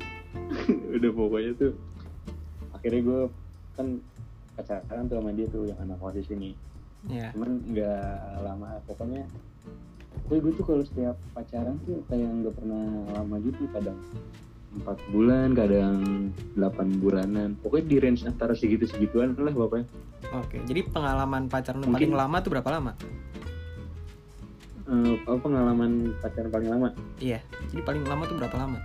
udah pokoknya tuh akhirnya gue kan pacaran tuh sama dia tuh yang anak osis ini Ya. cuman nggak lama pokoknya gue gue tuh kalau setiap pacaran tuh kayak nggak pernah lama gitu kadang empat bulan kadang delapan bulanan pokoknya di range antara segitu segituan lah bapaknya Oke, jadi pengalaman pacaran Mungkin- paling lama tuh berapa lama? Apa pengalaman pacaran paling lama Iya, jadi paling lama tuh berapa lama?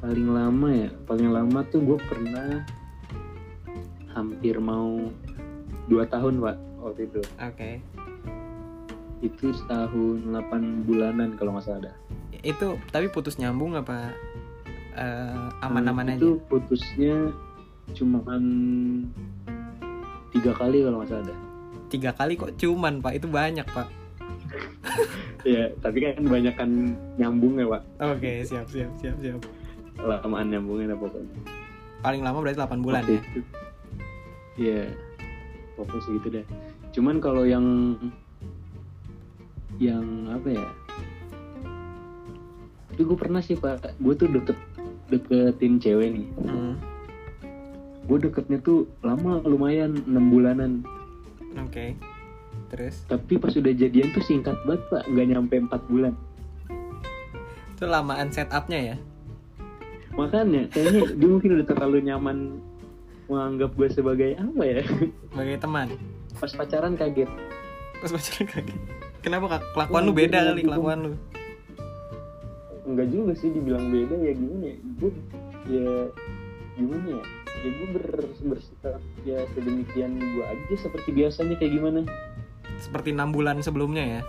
Paling lama ya paling lama tuh gue pernah hampir mau dua tahun pak waktu itu Oke. itu setahun 8 bulanan kalau nggak salah dah Itu tapi putus nyambung apa eh, aman-aman Eh, aja? itu putusnya cuman tiga kali kalau nggak salah dah Tiga kali kok cuman pak, itu banyak pak. ya tapi kan banyak kan nyambung ya pak Oke, siap, siap, siap, siap. Lamaan nyambungnya pokoknya Paling lama berarti 8 bulan Waktu ya? iya. Pokoknya segitu deh. Cuman kalau yang yang apa ya? Tapi gue pernah sih pak. Gue tuh deket deketin cewek nih. Hmm, gue deketnya tuh lama lumayan enam bulanan. Oke. Terus? tapi pas udah jadian tuh singkat banget pak. Nggak nyampe empat bulan. Itu lamaan setupnya ya? Makanya kayaknya dia mungkin udah terlalu nyaman menganggap gue sebagai apa ya Sebagai teman. pas pacaran kaget Terus pacaran kaget. Kenapa Kak? kelakuan lu beda kali kelakuan lu? enggak juga sih dibilang beda ya gimana ya gue ya gimana ya ya gue ber, bersikap ya sedemikian gue aja seperti biasanya kayak gimana Seperti enam bulan sebelumnya ya?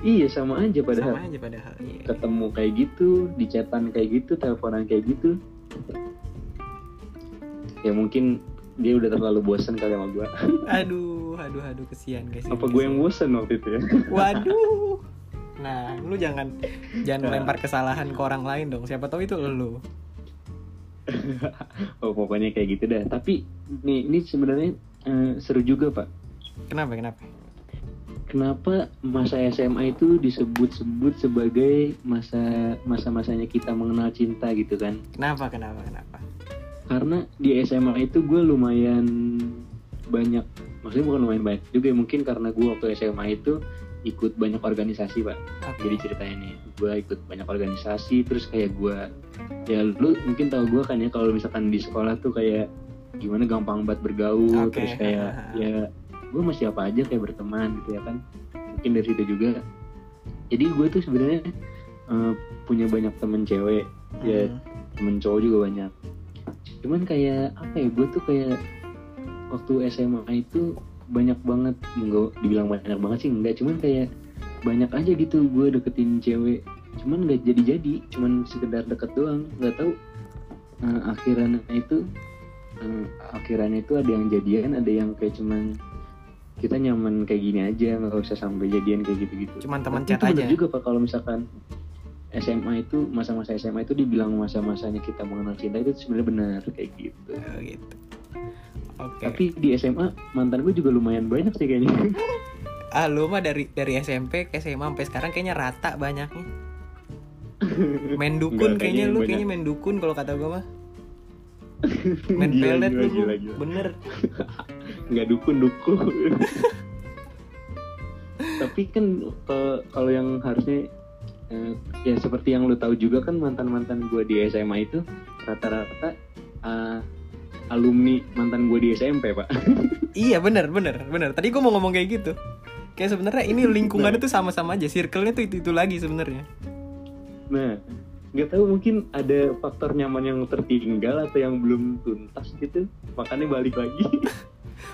Iya sama aja padahal Sama aja padahal. Iya. ketemu kayak gitu di chatan kayak gitu teleponan kayak gitu ya mungkin dia udah terlalu bosan kali sama gue Aduh, aduh, aduh, kesian guys. apa gue yang bosan waktu itu ya Waduh. Nah, lu jangan jangan Nah. lempar kesalahan ke orang lain dong. Siapa tahu itu lu. oh pokoknya kayak gitu dah tapi nih ini sebenarnya eh, seru juga pak Kenapa? Kenapa? Kenapa masa SMA itu disebut-sebut sebagai masa masa-masanya kita mengenal cinta gitu kan Kenapa? Kenapa? Kenapa? karena di SMA itu gue lumayan banyak maksudnya bukan lumayan banyak juga mungkin karena gue waktu SMA itu ikut banyak organisasi pak Oke. jadi ceritanya nih gue ikut banyak organisasi terus kayak gue ya lu mungkin tahu gue kan ya kalau misalkan di sekolah tuh kayak gimana gampang banget bergaul Oke. terus kayak ya gue masih apa aja kayak berteman gitu ya kan. Mungkin dari situ juga. Jadi gue tuh sebenarnya eh, punya banyak temen cewek. Ya Hmm. temen cowok juga banyak. Cuman kayak apa ya gue tuh kayak waktu SMA itu banyak banget enggak dibilang banyak banget sih enggak. Cuman kayak banyak aja gitu gue deketin cewek. Cuman nggak jadi jadi cuman sekedar deket doang. Nggak tahu eh, akhirannya itu eh, akhirannya itu ada yang jadian ada yang kayak cuman kita nyaman kayak gini aja nggak usah sampai jadian kayak gitu-gitu Cuman teman chat aja. juga pak kalau misalkan SMA itu masa-masa SMA itu dibilang masa-masanya kita mengenal cinta itu sebenarnya benar kayak gitu. Oh, gitu. Oke. Tapi di SMA mantan gue juga lumayan banyak sih kayaknya. Ah, lu mah dari dari SMP ke SMA sampai sekarang kayaknya rata banyaknya. Main dukun Enggak, kayaknya kayaknya lu banyak. kayaknya main dukun kalau kata gua mah. Main Gila, pelet gila, lu. gila, gila. Bener. Nggak dukun dukun. Tapi kan kalau- kalau yang harusnya eh, ya seperti yang lu tahu juga kan mantan-mantan gue di SMA itu rata-rata eh, alumni mantan gue di SMP pak. Iya bener bener bener. Tadi gua mau ngomong kayak gitu. Kayak sebenarnya ini lingkungannya tuh sama-sama aja. Circle-nya tuh itu itu lagi sebenarnya. Nah, nggak tahu mungkin ada faktor nyaman yang tertinggal atau yang belum tuntas gitu, makanya balik lagi.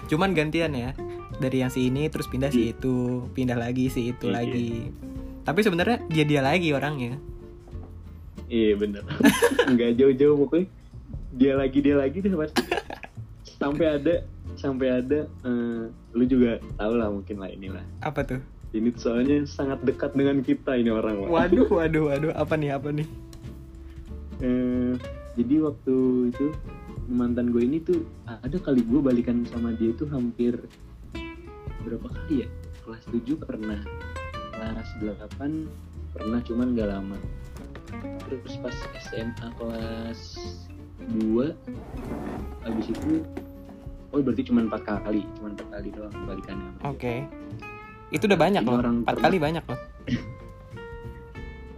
Cuman gantian ya. Dari yang si ini terus pindah si itu, pindah lagi si itu Iya. lagi. Tapi sebenarnya dia dia lagi orangnya. iya bener, nggak jauh-jauh pokoknya dia lagi dia lagi deh pasti. Sampai ada, sampai ada, eh, lu juga tau lah mungkin lah inilah. Apa tuh? Ini soalnya sangat dekat dengan kita ini orang. Waduh, waduh, waduh. Apa nih? Apa nih? Eh, jadi waktu itu mantan gue ini tuh ada kali gue balikan sama dia itu hampir berapa kali ya kelas 7 pernah kelas 8 pernah cuman gak lama terus pas SMA kelas 2 habis itu oh berarti cuma empat kali cuma empat kali doang balikannya. Oke. Itu udah banyak loh. orang Empat kali banyak loh.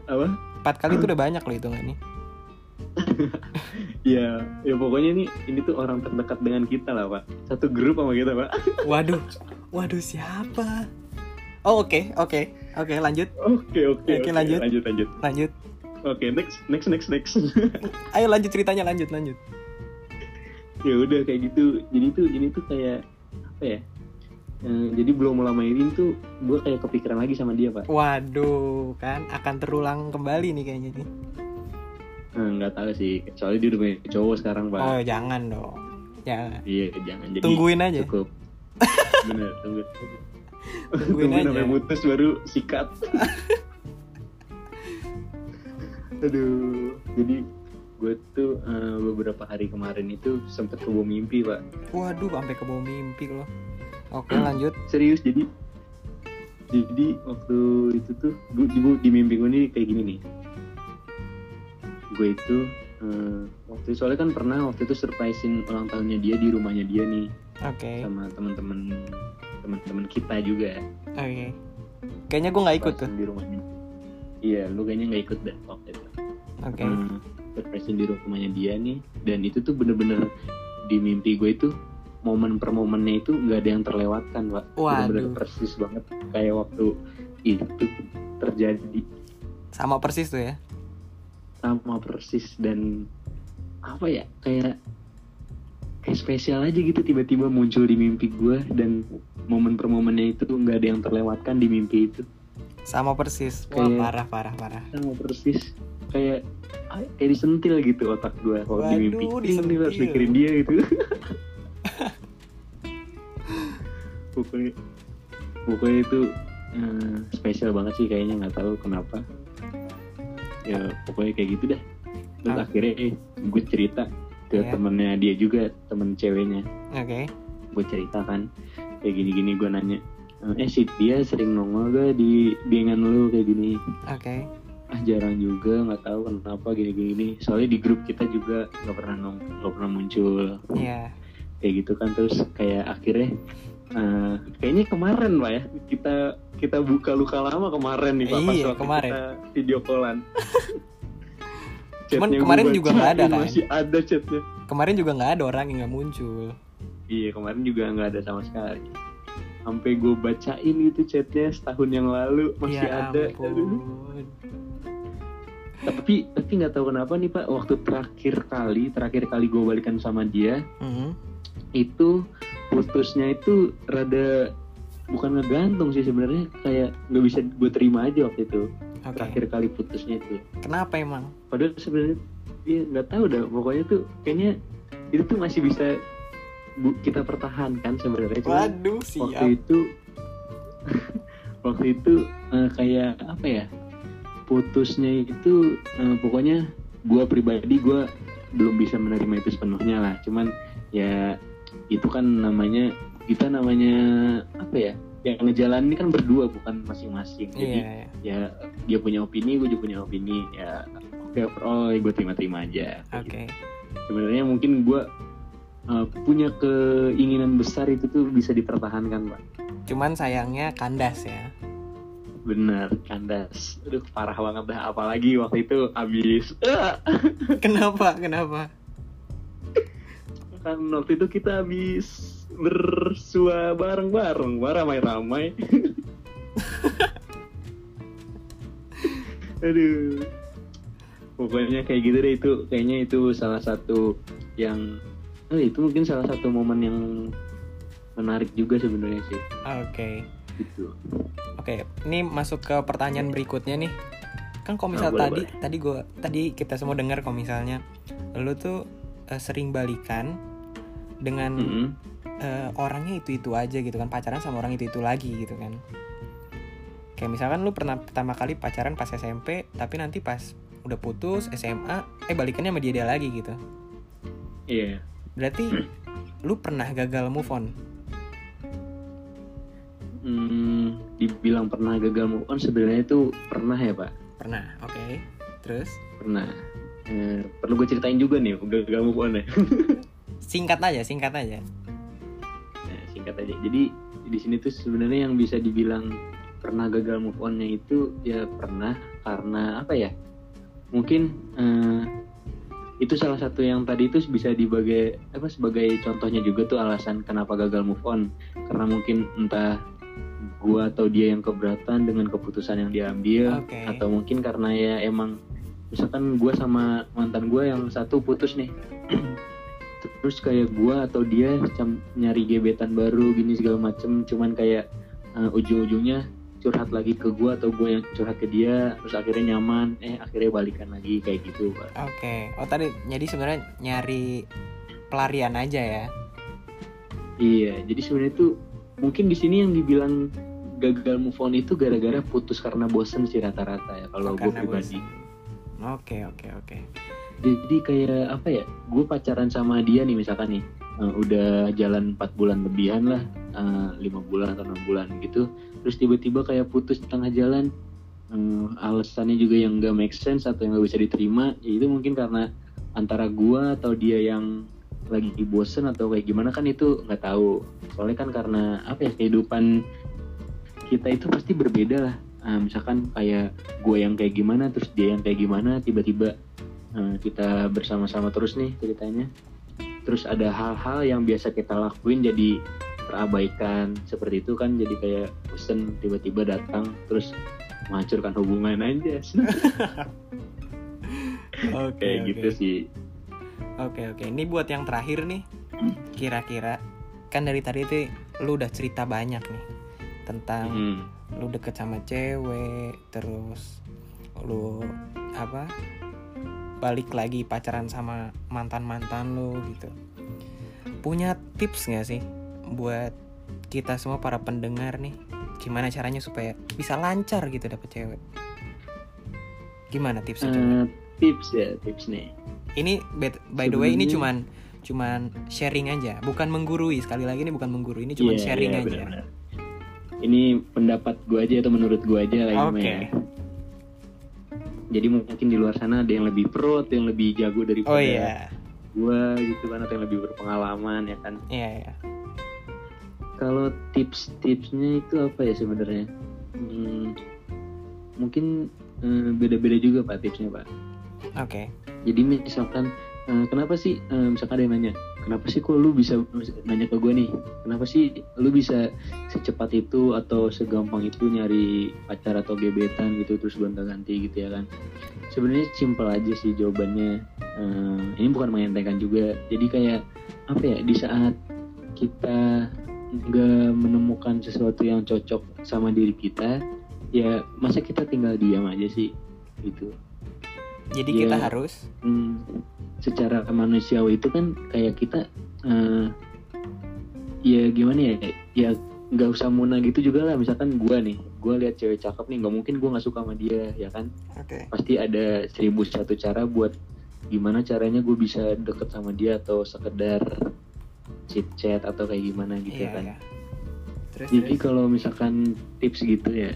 apa Empat kali itu udah banyak loh hitungannya. ya ya pokoknya ini ini tuh orang terdekat dengan kita lah pak. Satu grup sama kita pak. Waduh, waduh siapa? Oh oke oke. Oke lanjut. Oke oke Oke, lanjut. lanjut lanjut. Lanjut. oke next next next next. Ayo lanjut ceritanya lanjut lanjut. ya udah kayak gitu. Jadi tuh ini tuh kayak apa ya? Eh, jadi belum lama ini tuh gue kayak kepikiran lagi sama dia pak. Waduh kan akan terulang kembali nih kayaknya nih. Eh, nggak tahu sih soalnya dia udah punya cowok sekarang pak Oh jangan dong. Jangan. iya jangan jadi Tungguin aja. cukup bener tunggu Tungguin aja. sampai putus baru sikat aduh jadi gue tuh eh, beberapa hari kemarin itu sempet kebawa mimpi pak Waduh sampai ke bawah mimpi loh. Oke lanjut. serius jadi jadi waktu itu tuh gue di, di mimpi gue nih kayak gini nih gue itu eh, waktu itu soalnya kan pernah waktu itu surprisein ulang tahunnya dia di rumahnya dia nih. Oke. Sama teman-teman teman-teman kita juga. Oke. Kayaknya gue nggak ikut tuh. Di rumahnya. Iya lu kayaknya nggak ikut deh waktu itu. Oke. Hmm, surprisein di rumahnya dia nih. Dan itu tuh bener-bener di mimpi gue itu momen per momennya itu nggak ada yang terlewatkan pak. Bener-bener persis banget. Kayak waktu itu terjadi. Sama persis tuh ya. Sama persis dan apa ya kayak kayak spesial aja gitu tiba-tiba muncul di mimpi gue dan momen per momennya itu nggak ada yang terlewatkan di mimpi itu Sama persis. Wah Kayak- parah parah parah. sama persis kayak kayak disentil gitu otak gue kalau di mimpi ini harus disentil. mikirin dia gitu pokoknya pokoknya itu eh, spesial banget sih kayaknya nggak tahu kenapa ya pokoknya kayak gitu dah terus Ah. akhirnya eh, gue cerita ke Iya. temennya dia juga temen ceweknya Oke. gue cerita kan kayak gini-gini gue nanya eh sih dia sering nongol gak di gengan lu kayak gini Oke. ah jarang juga nggak tahu kenapa gini-gini soalnya di grup kita juga nggak pernah nong nggak pernah muncul Iya. kayak gitu kan terus kayak akhirnya eh, kayaknya kemarin pak ya kita kita buka luka lama kemarin nih pak pas Iya, waktu kemarin. kita video callan Cuman kemarin juga nggak ada, kan? masih ada chatnya Kemarin juga nggak ada orang yang nggak muncul. iya kemarin juga nggak ada sama sekali sampai gue bacain itu chatnya setahun yang lalu masih ya ada ampun. tapi tapi nggak tahu kenapa nih pak waktu terakhir kali terakhir kali gue balikan sama dia Mhm. Itu putusnya itu rada bukan ngegantung sih sebenarnya kayak nggak bisa gue terima aja waktu itu Oke. terakhir kali putusnya itu Kenapa emang? padahal sebenarnya dia nggak tahu dah pokoknya tuh kayaknya itu tuh masih bisa bu- kita pertahankan sebenarnya Cuma Waduh waktu itu waktu itu eh, kayak apa ya putusnya itu eh, pokoknya gue pribadi gue belum bisa menerima itu sepenuhnya lah cuman ya itu kan namanya kita namanya apa ya yang ngejalan ini kan berdua bukan masing-masing jadi Iya. iya. ya dia punya opini gue juga punya opini ya oke overall gue terima-terima aja Oke. sebenarnya mungkin gue uh, punya keinginan besar itu tuh bisa dipertahankan pak Cuman sayangnya kandas ya. bener kandas aduh parah banget dah apalagi waktu itu abis Kenapa? Kenapa? Kan waktu itu kita habis bersua bareng-bareng. Ramai-ramai aduh. Pokoknya kayak gitu deh itu kayaknya itu salah satu yang oh itu mungkin salah satu momen yang menarik juga sebenarnya sih. Oke. gitu. Oke, ini masuk ke pertanyaan berikutnya nih. Kan kalau misal Ah, boleh, tadi tadi gua tadi kita semua dengar kalau misalnya lu tuh eh, sering balikan dengan Mm-mm. eh, orangnya itu-itu aja gitu kan, pacaran sama orang itu-itu lagi gitu kan. Kayak misalkan lu pernah pertama kali pacaran pas SMP, tapi nanti pas udah putus SMA eh balikannya sama dia dia lagi gitu. Iya. Berarti lu pernah gagal move on? Hmm, dibilang pernah gagal move on sebenarnya itu pernah ya pak. Pernah oke. Terus? Pernah. Eh, perlu gue ceritain juga nih gagal move on ya singkat aja singkat aja Nah, singkat aja. Jadi di sini tuh sebenarnya yang bisa dibilang pernah gagal move onnya itu ya pernah karena apa ya? Mungkin eh, itu salah satu yang tadi itu bisa dibagai apa sebagai contohnya juga tuh alasan kenapa gagal move on karena mungkin entah gua atau dia yang keberatan dengan keputusan yang diambil Oke. atau mungkin karena ya emang misalkan gua sama mantan gua yang satu putus nih terus kayak gua atau dia nyari gebetan baru gini segala macem. Cuman kayak uh, ujung-ujungnya curhat lagi ke gua atau gua yang curhat ke dia terus akhirnya nyaman. Eh akhirnya balikan lagi kayak gitu pak. Oke. Oh tadi jadi sebenarnya nyari pelarian aja ya? Iya jadi sebenarnya tuh mungkin di sini yang dibilang gagal move on itu gara-gara putus karena bosen sih rata-rata ya kalau gue pribadi. oke oke oke jadi kayak apa ya gue pacaran sama dia nih misalkan nih eh, udah jalan 4 bulan lebihan lah eh, lima bulan atau enam bulan gitu terus tiba-tiba kayak putus di tengah jalan Eh, alasannya juga yang gak make sense atau yang gak bisa diterima ya itu mungkin karena antara gue atau dia yang lagi bosen atau kayak gimana kan itu nggak tahu. Soalnya kan karena apa ya kehidupan kita itu pasti berbeda lah. Ah, misalkan kayak gue yang kayak gimana terus dia yang kayak gimana tiba-tiba kita bersama-sama terus nih ceritanya terus ada hal-hal yang biasa kita lakuin jadi terabaikan seperti itu kan jadi kayak bosen tiba-tiba datang terus menghancurkan hubungan aja oke kayak oke. gitu sih Oke oke, ini buat yang terakhir nih. Kira-kira kan dari tadi tuh lu udah cerita banyak nih tentang Hmm. lu deket sama cewek, terus lu apa? Balik lagi pacaran sama mantan-mantan lu gitu. Punya tips nggak sih buat kita semua para pendengar nih? Gimana caranya supaya bisa lancar gitu dapet cewek? Gimana tipsnya? coba? Eh, tips ya tips nih Ini by the way ini cuman cuman sharing aja, bukan menggurui. Sekali lagi ini bukan menggurui, ini cuman Iya, sharing iya, aja. benar-benar. ini pendapat gue aja atau menurut gue aja lah ini ya. Jadi mungkin di luar sana ada yang lebih pro atau yang lebih jago daripada Oh iya. gue gitu kan atau yang lebih berpengalaman ya kan Iya iya. kalau tips-tipsnya itu apa ya sebenarnya Hmm, mungkin eh, beda-beda juga pak tipsnya pak Oke. jadi misalkan eh, kenapa sih eh, misalkan ada yang nanya kenapa sih kok lu bisa nanya ke gue nih? Kenapa sih lu bisa secepat itu atau segampang itu nyari pacar atau gebetan gitu terus gonta ganti gitu ya kan? Sebenarnya simpel aja sih jawabannya. Eh, ini bukan mengentengkan juga. Jadi kayak apa ya di saat kita nggak menemukan sesuatu yang cocok sama diri kita ya masa kita tinggal diam aja sih gitu Jadi Iya. kita harus Hmm, secara manusiawi itu kan kayak kita eh, ya gimana ya ya nggak usah muna gitu juga lah. Misalkan gua nih gua lihat cewek cakep nih nggak mungkin gua nggak suka sama dia ya kan? Oke. pasti ada seribu satu cara buat gimana caranya gue bisa deket sama dia atau sekedar chit chat atau kayak gimana gitu Iya kan. iya. Terus jadi kalau misalkan tips gitu ya,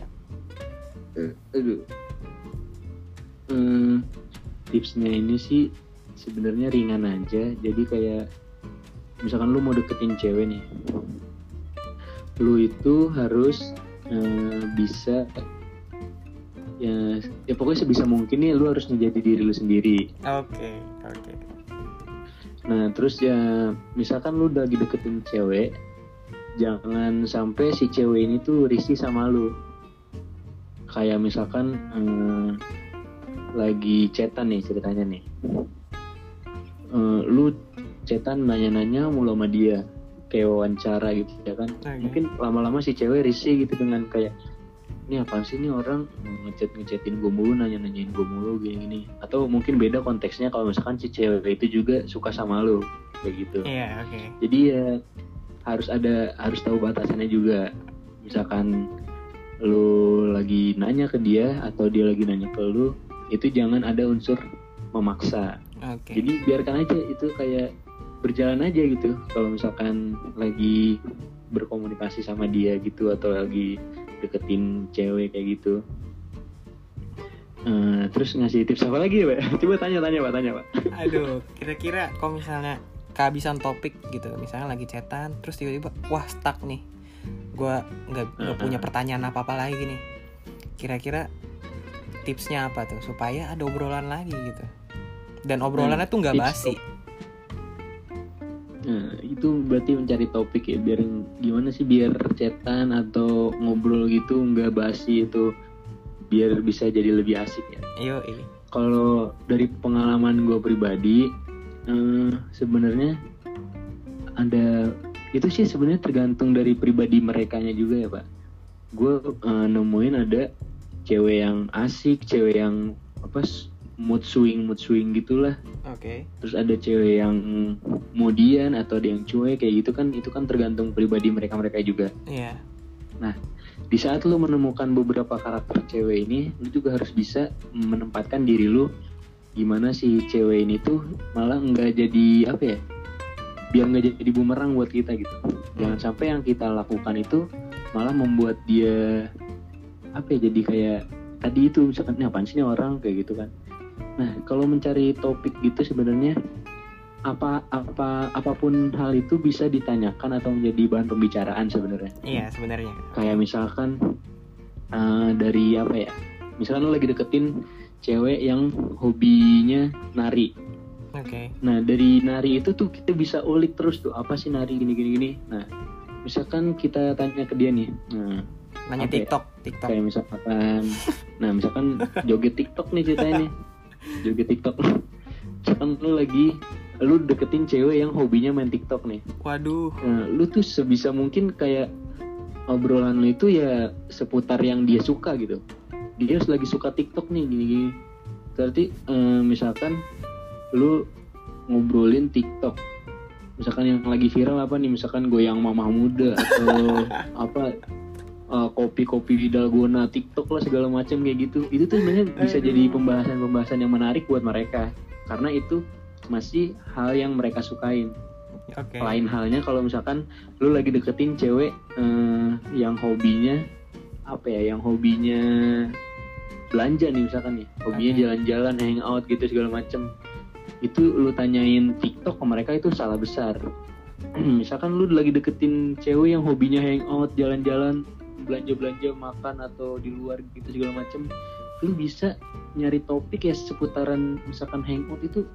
eh, aduh, Hmm, tipsnya ini sih sebenarnya ringan aja. Jadi kayak misalkan lu mau deketin cewek nih, lu itu harus eh, bisa ya, ya pokoknya sebisa mungkin nih lu harus menjadi diri lu sendiri. Oke oke. Nah terus ya misalkan lu udah lagi deketin cewek Jangan sampai si cewek ini tuh risih sama lu Kayak misalkan eh, Lagi chatan nih ceritanya nih. Eh, Lu chatan nanya-nanya mulu sama dia Kayak wawancara gitu ya kan. Oke. Mungkin lama-lama si cewek risih gitu dengan kayak ini apa sih ini orang? Ngechat ngechatin gue mulu nanya nanyain gue mulu gini gini atau mungkin beda konteksnya kalau misalkan si cewek itu juga suka sama lo kayak gitu. Iya oke. jadi ya harus ada harus tahu batasannya juga. Misalkan lu lagi nanya ke dia atau dia lagi nanya ke lu itu jangan ada unsur memaksa Oke. jadi biarkan aja itu kayak berjalan aja gitu kalau misalkan lagi berkomunikasi sama dia gitu atau lagi deketin cewek kayak gitu Eh, terus ngasih tips apa lagi ya pak coba tanya tanya pak tanya pak Aduh, kira-kira kalau misalnya kehabisan topik gitu, misalnya lagi chatan, terus tiba-tiba wah stuck nih, gua nggak nggak Uh-uh. punya pertanyaan apa-apa lagi nih. Kira-kira tipsnya apa tuh supaya ada obrolan lagi gitu? Dan obrolannya tuh nggak basi. Nah, itu berarti mencari topik ya biar gimana sih biar chatan atau ngobrol gitu nggak basi itu biar bisa jadi lebih asik ya. Ini. Kalau dari pengalaman gue pribadi eh, sebenarnya ada itu sih sebenarnya tergantung dari pribadi merekanya juga ya pak. Gue eh, nemuin ada cewek yang asik, cewek yang apa mood swing mood swing gitulah Oke. terus ada cewek yang kemudian atau ada yang cuek kayak gitu kan itu kan tergantung pribadi mereka mereka juga Iya. di saat lu menemukan beberapa karakter cewek ini lu juga harus bisa menempatkan diri lu gimana si cewek ini tuh malah nggak jadi apa ya biar nggak jadi bumerang buat kita gitu jangan sampai yang kita lakukan itu malah membuat dia apa ya jadi kayak tadi itu misalkan ini apaan sih ini orang? Kayak gitu kan. Nah kalau mencari topik gitu sebenarnya apa apa apa pun hal itu bisa ditanyakan atau menjadi bahan pembicaraan sebenarnya. Iya, sebenarnya. kayak misalkan eh, dari apa ya misalkan lo lagi deketin cewek yang hobinya nari. Oke. nah dari nari itu tuh kita bisa ulik terus tuh apa sih nari gini gini gini? Nah misalkan kita tanya ke dia nih nah Nanya ya? TikTok, TikTok. kayak misalkan nah misalkan joget TikTok nih ceritanya nih joget TikTok misalkan lu lagi lu deketin cewek yang hobinya main TikTok nih Waduh. Nah, lu tuh sebisa mungkin kayak obrolan lu itu ya seputar yang dia suka gitu. Dia harus lagi suka TikTok nih gini-gini. Berarti eh, misalkan lu ngobrolin TikTok. Misalkan yang lagi viral apa nih? Misalkan goyang mamah muda atau apa eh, kopi-kopi di dalgona TikTok lah segala macam kayak gitu. Itu tuh sebenarnya bisa jadi pembahasan-pembahasan yang menarik buat mereka. Karena itu masih hal yang mereka sukain Oke. lain halnya kalau misalkan lu lagi deketin cewek eh, yang hobinya apa ya yang hobinya belanja nih misalkan nih hobinya Oke. jalan-jalan hangout gitu segala macem itu lu tanyain TikTok ke mereka itu salah besar misalkan lu lagi deketin cewek yang hobinya hangout jalan-jalan belanja-belanja makan atau di luar gitu segala macem lu bisa nyari topik ya seputaran misalkan hangout itu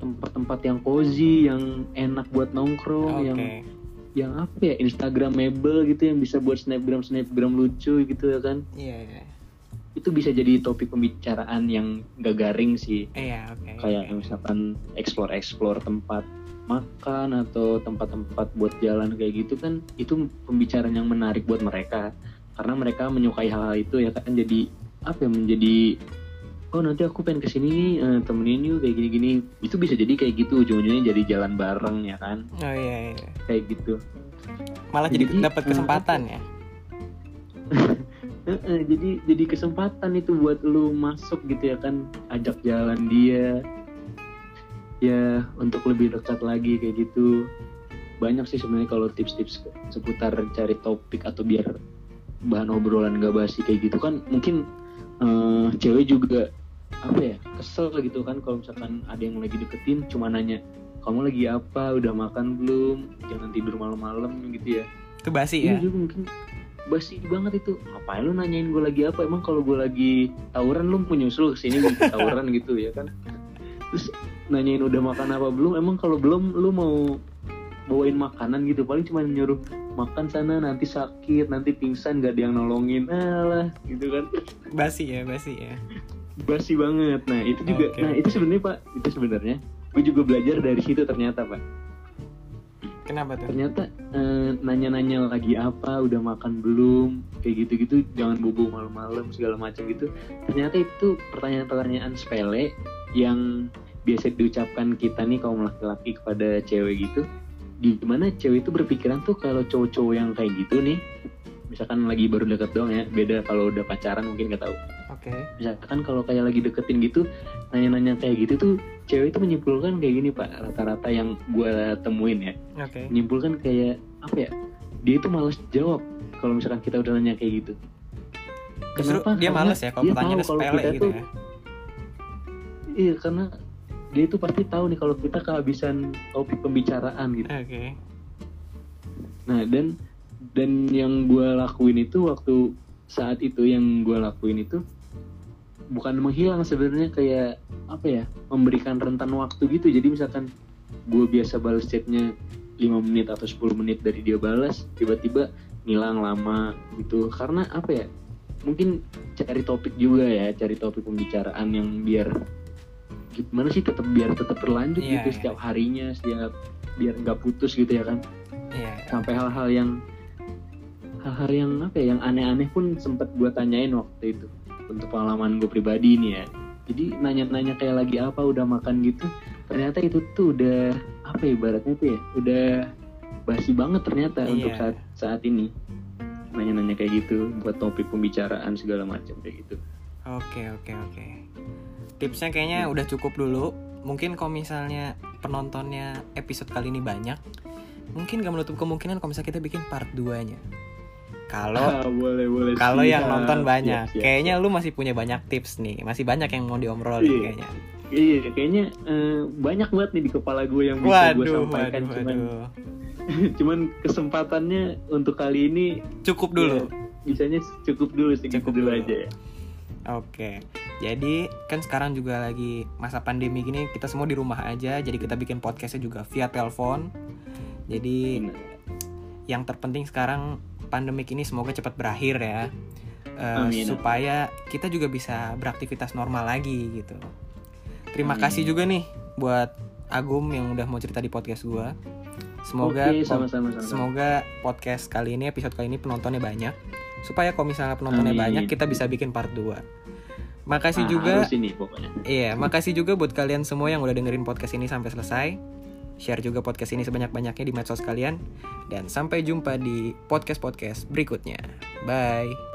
tempat-tempat yang cozy yang enak buat nongkrong Oke. yang yang apa ya Instagramable gitu yang bisa buat snapgram snapgram lucu gitu ya kan Iya, iya. itu bisa jadi topik pembicaraan yang gak garing sih Iya, oke. kayak misalkan explore explore tempat makan atau tempat-tempat buat jalan kayak gitu kan itu pembicaraan yang menarik buat mereka karena mereka menyukai hal-hal itu ya kan jadi apa ya menjadi oh nanti aku pengen ke sini nih eh, temenin yuk kayak gini-gini. Itu bisa jadi kayak gitu ujung-ujungnya jadi jalan bareng ya kan. Oh iya, iya. kayak gitu. Malah jadi, Jadi, dapat eh, kesempatan ya. Eh, eh, jadi jadi kesempatan itu buat lu masuk gitu ya kan ajak jalan dia. Ya untuk lebih dekat lagi kayak gitu. Banyak sih sebenarnya kalau tips-tips seputar cari topik atau biar bahan obrolan gak basi kayak gitu kan mungkin eh, cewek juga apa ya kesel gitu kan kalau misalkan ada yang lagi deketin cuma nanya kamu lagi apa? Udah makan belum? Jangan tidur malam-malam gitu ya. Itu basi Iya ya. juga mungkin. Basi banget itu. Ngapain lu nanyain gue lagi apa? Emang kalau gue lagi tawuran lu mau nyusul ke sini gitu, tawuran gitu ya kan. Terus nanyain udah makan apa belum? Emang kalau belum lu mau bawain makanan gitu. Paling cuma nyuruh makan sana nanti sakit nanti pingsan gak ada yang nolongin. Alah gitu kan. Basi ya, basi ya. basi banget. Nah itu juga Oke, nah itu sebenarnya pak itu sebenarnya. Gue juga belajar dari situ ternyata pak. Kenapa tuh? ternyata eh, nanya-nanya lagi apa udah makan belum kayak gitu-gitu jangan bobo malam-malam segala macam gitu. Ternyata itu pertanyaan-pertanyaan sepele yang biasa diucapkan kita nih kaum laki-laki kepada cewek gitu gimana cewek itu berpikiran tuh kalau cowok-cowok yang kayak gitu nih misalkan lagi baru deket doang ya beda kalau udah pacaran mungkin gak tahu Oke. misalkan kalau kayak lagi deketin gitu nanya-nanya kayak gitu tuh cewek itu menyimpulkan kayak gini pak rata-rata yang gue temuin ya Oke. menyimpulkan kayak apa ya dia itu malas jawab kalau misalkan kita udah nanya kayak gitu Justru dia Karena males ya kalau kalau sepele kita gitu tuh- ya. iya karena dia itu pasti tahu nih kalau kita kehabisan topik pembicaraan gitu. Oke. Nah dan dan yang gue lakuin itu waktu saat itu yang gue lakuin itu bukan menghilang sebenarnya kayak apa ya memberikan rentan waktu gitu. Jadi misalkan gue biasa balas chatnya 5 menit atau 10 menit dari dia balas tiba-tiba ngilang lama gitu. Karena apa ya mungkin cari topik juga ya cari topik pembicaraan yang biar gimana sih tetap biar tetap berlanjut Iya, gitu iya. setiap harinya setiap biar nggak putus gitu ya kan Iya. sampai hal-hal yang hal-hal yang apa ya yang aneh-aneh pun sempet gue tanyain waktu itu untuk pengalaman gue pribadi nih ya jadi nanya-nanya kayak lagi apa udah makan gitu ternyata itu tuh udah apa ya ibaratnya tuh ya udah basi banget ternyata Iya. untuk saat saat ini nanya-nanya kayak gitu buat topik pembicaraan segala macam kayak gitu Oke oke oke. Tipsnya kayaknya udah cukup dulu. Mungkin kalau misalnya penontonnya episode kali ini banyak, mungkin gak menutup kemungkinan kalau misalnya kita bikin part 2-nya. Kalau Ah, boleh boleh kalau yang Siap, nonton siap, banyak, siap, kayaknya lu masih punya banyak tips nih, masih banyak yang mau diobrolin Iya. kayaknya. Iya, kayaknya eh, banyak banget nih di kepala gue yang bisa gue sampaikan. waduh, cuman, waduh. cuman kesempatannya untuk kali ini Cukup dulu. ya, bisanya cukup dulu segitu Cukup dulu dulu. aja ya. Oke, jadi kan sekarang juga lagi masa pandemi gini, kita semua di rumah aja, jadi kita bikin podcastnya juga via telepon. Jadi yang terpenting sekarang pandemik ini semoga cepat berakhir ya, Amin. supaya kita juga bisa beraktivitas normal lagi gitu. Terima Amin. kasih juga nih buat Agum yang udah mau cerita di podcast gua. Semoga Oke, po- sama-sama. sama-sama. Semoga podcast kali ini, episode kali ini penontonnya banyak. Supaya kalau misalnya penontonnya Amin. banyak, kita bisa bikin part 2. Makasih Ah, juga, ini pokoknya. iya, makasih juga buat kalian semua yang udah dengerin podcast ini sampai selesai. Share juga podcast ini sebanyak-banyaknya di medsos kalian. Dan sampai jumpa di podcast-podcast berikutnya. Bye.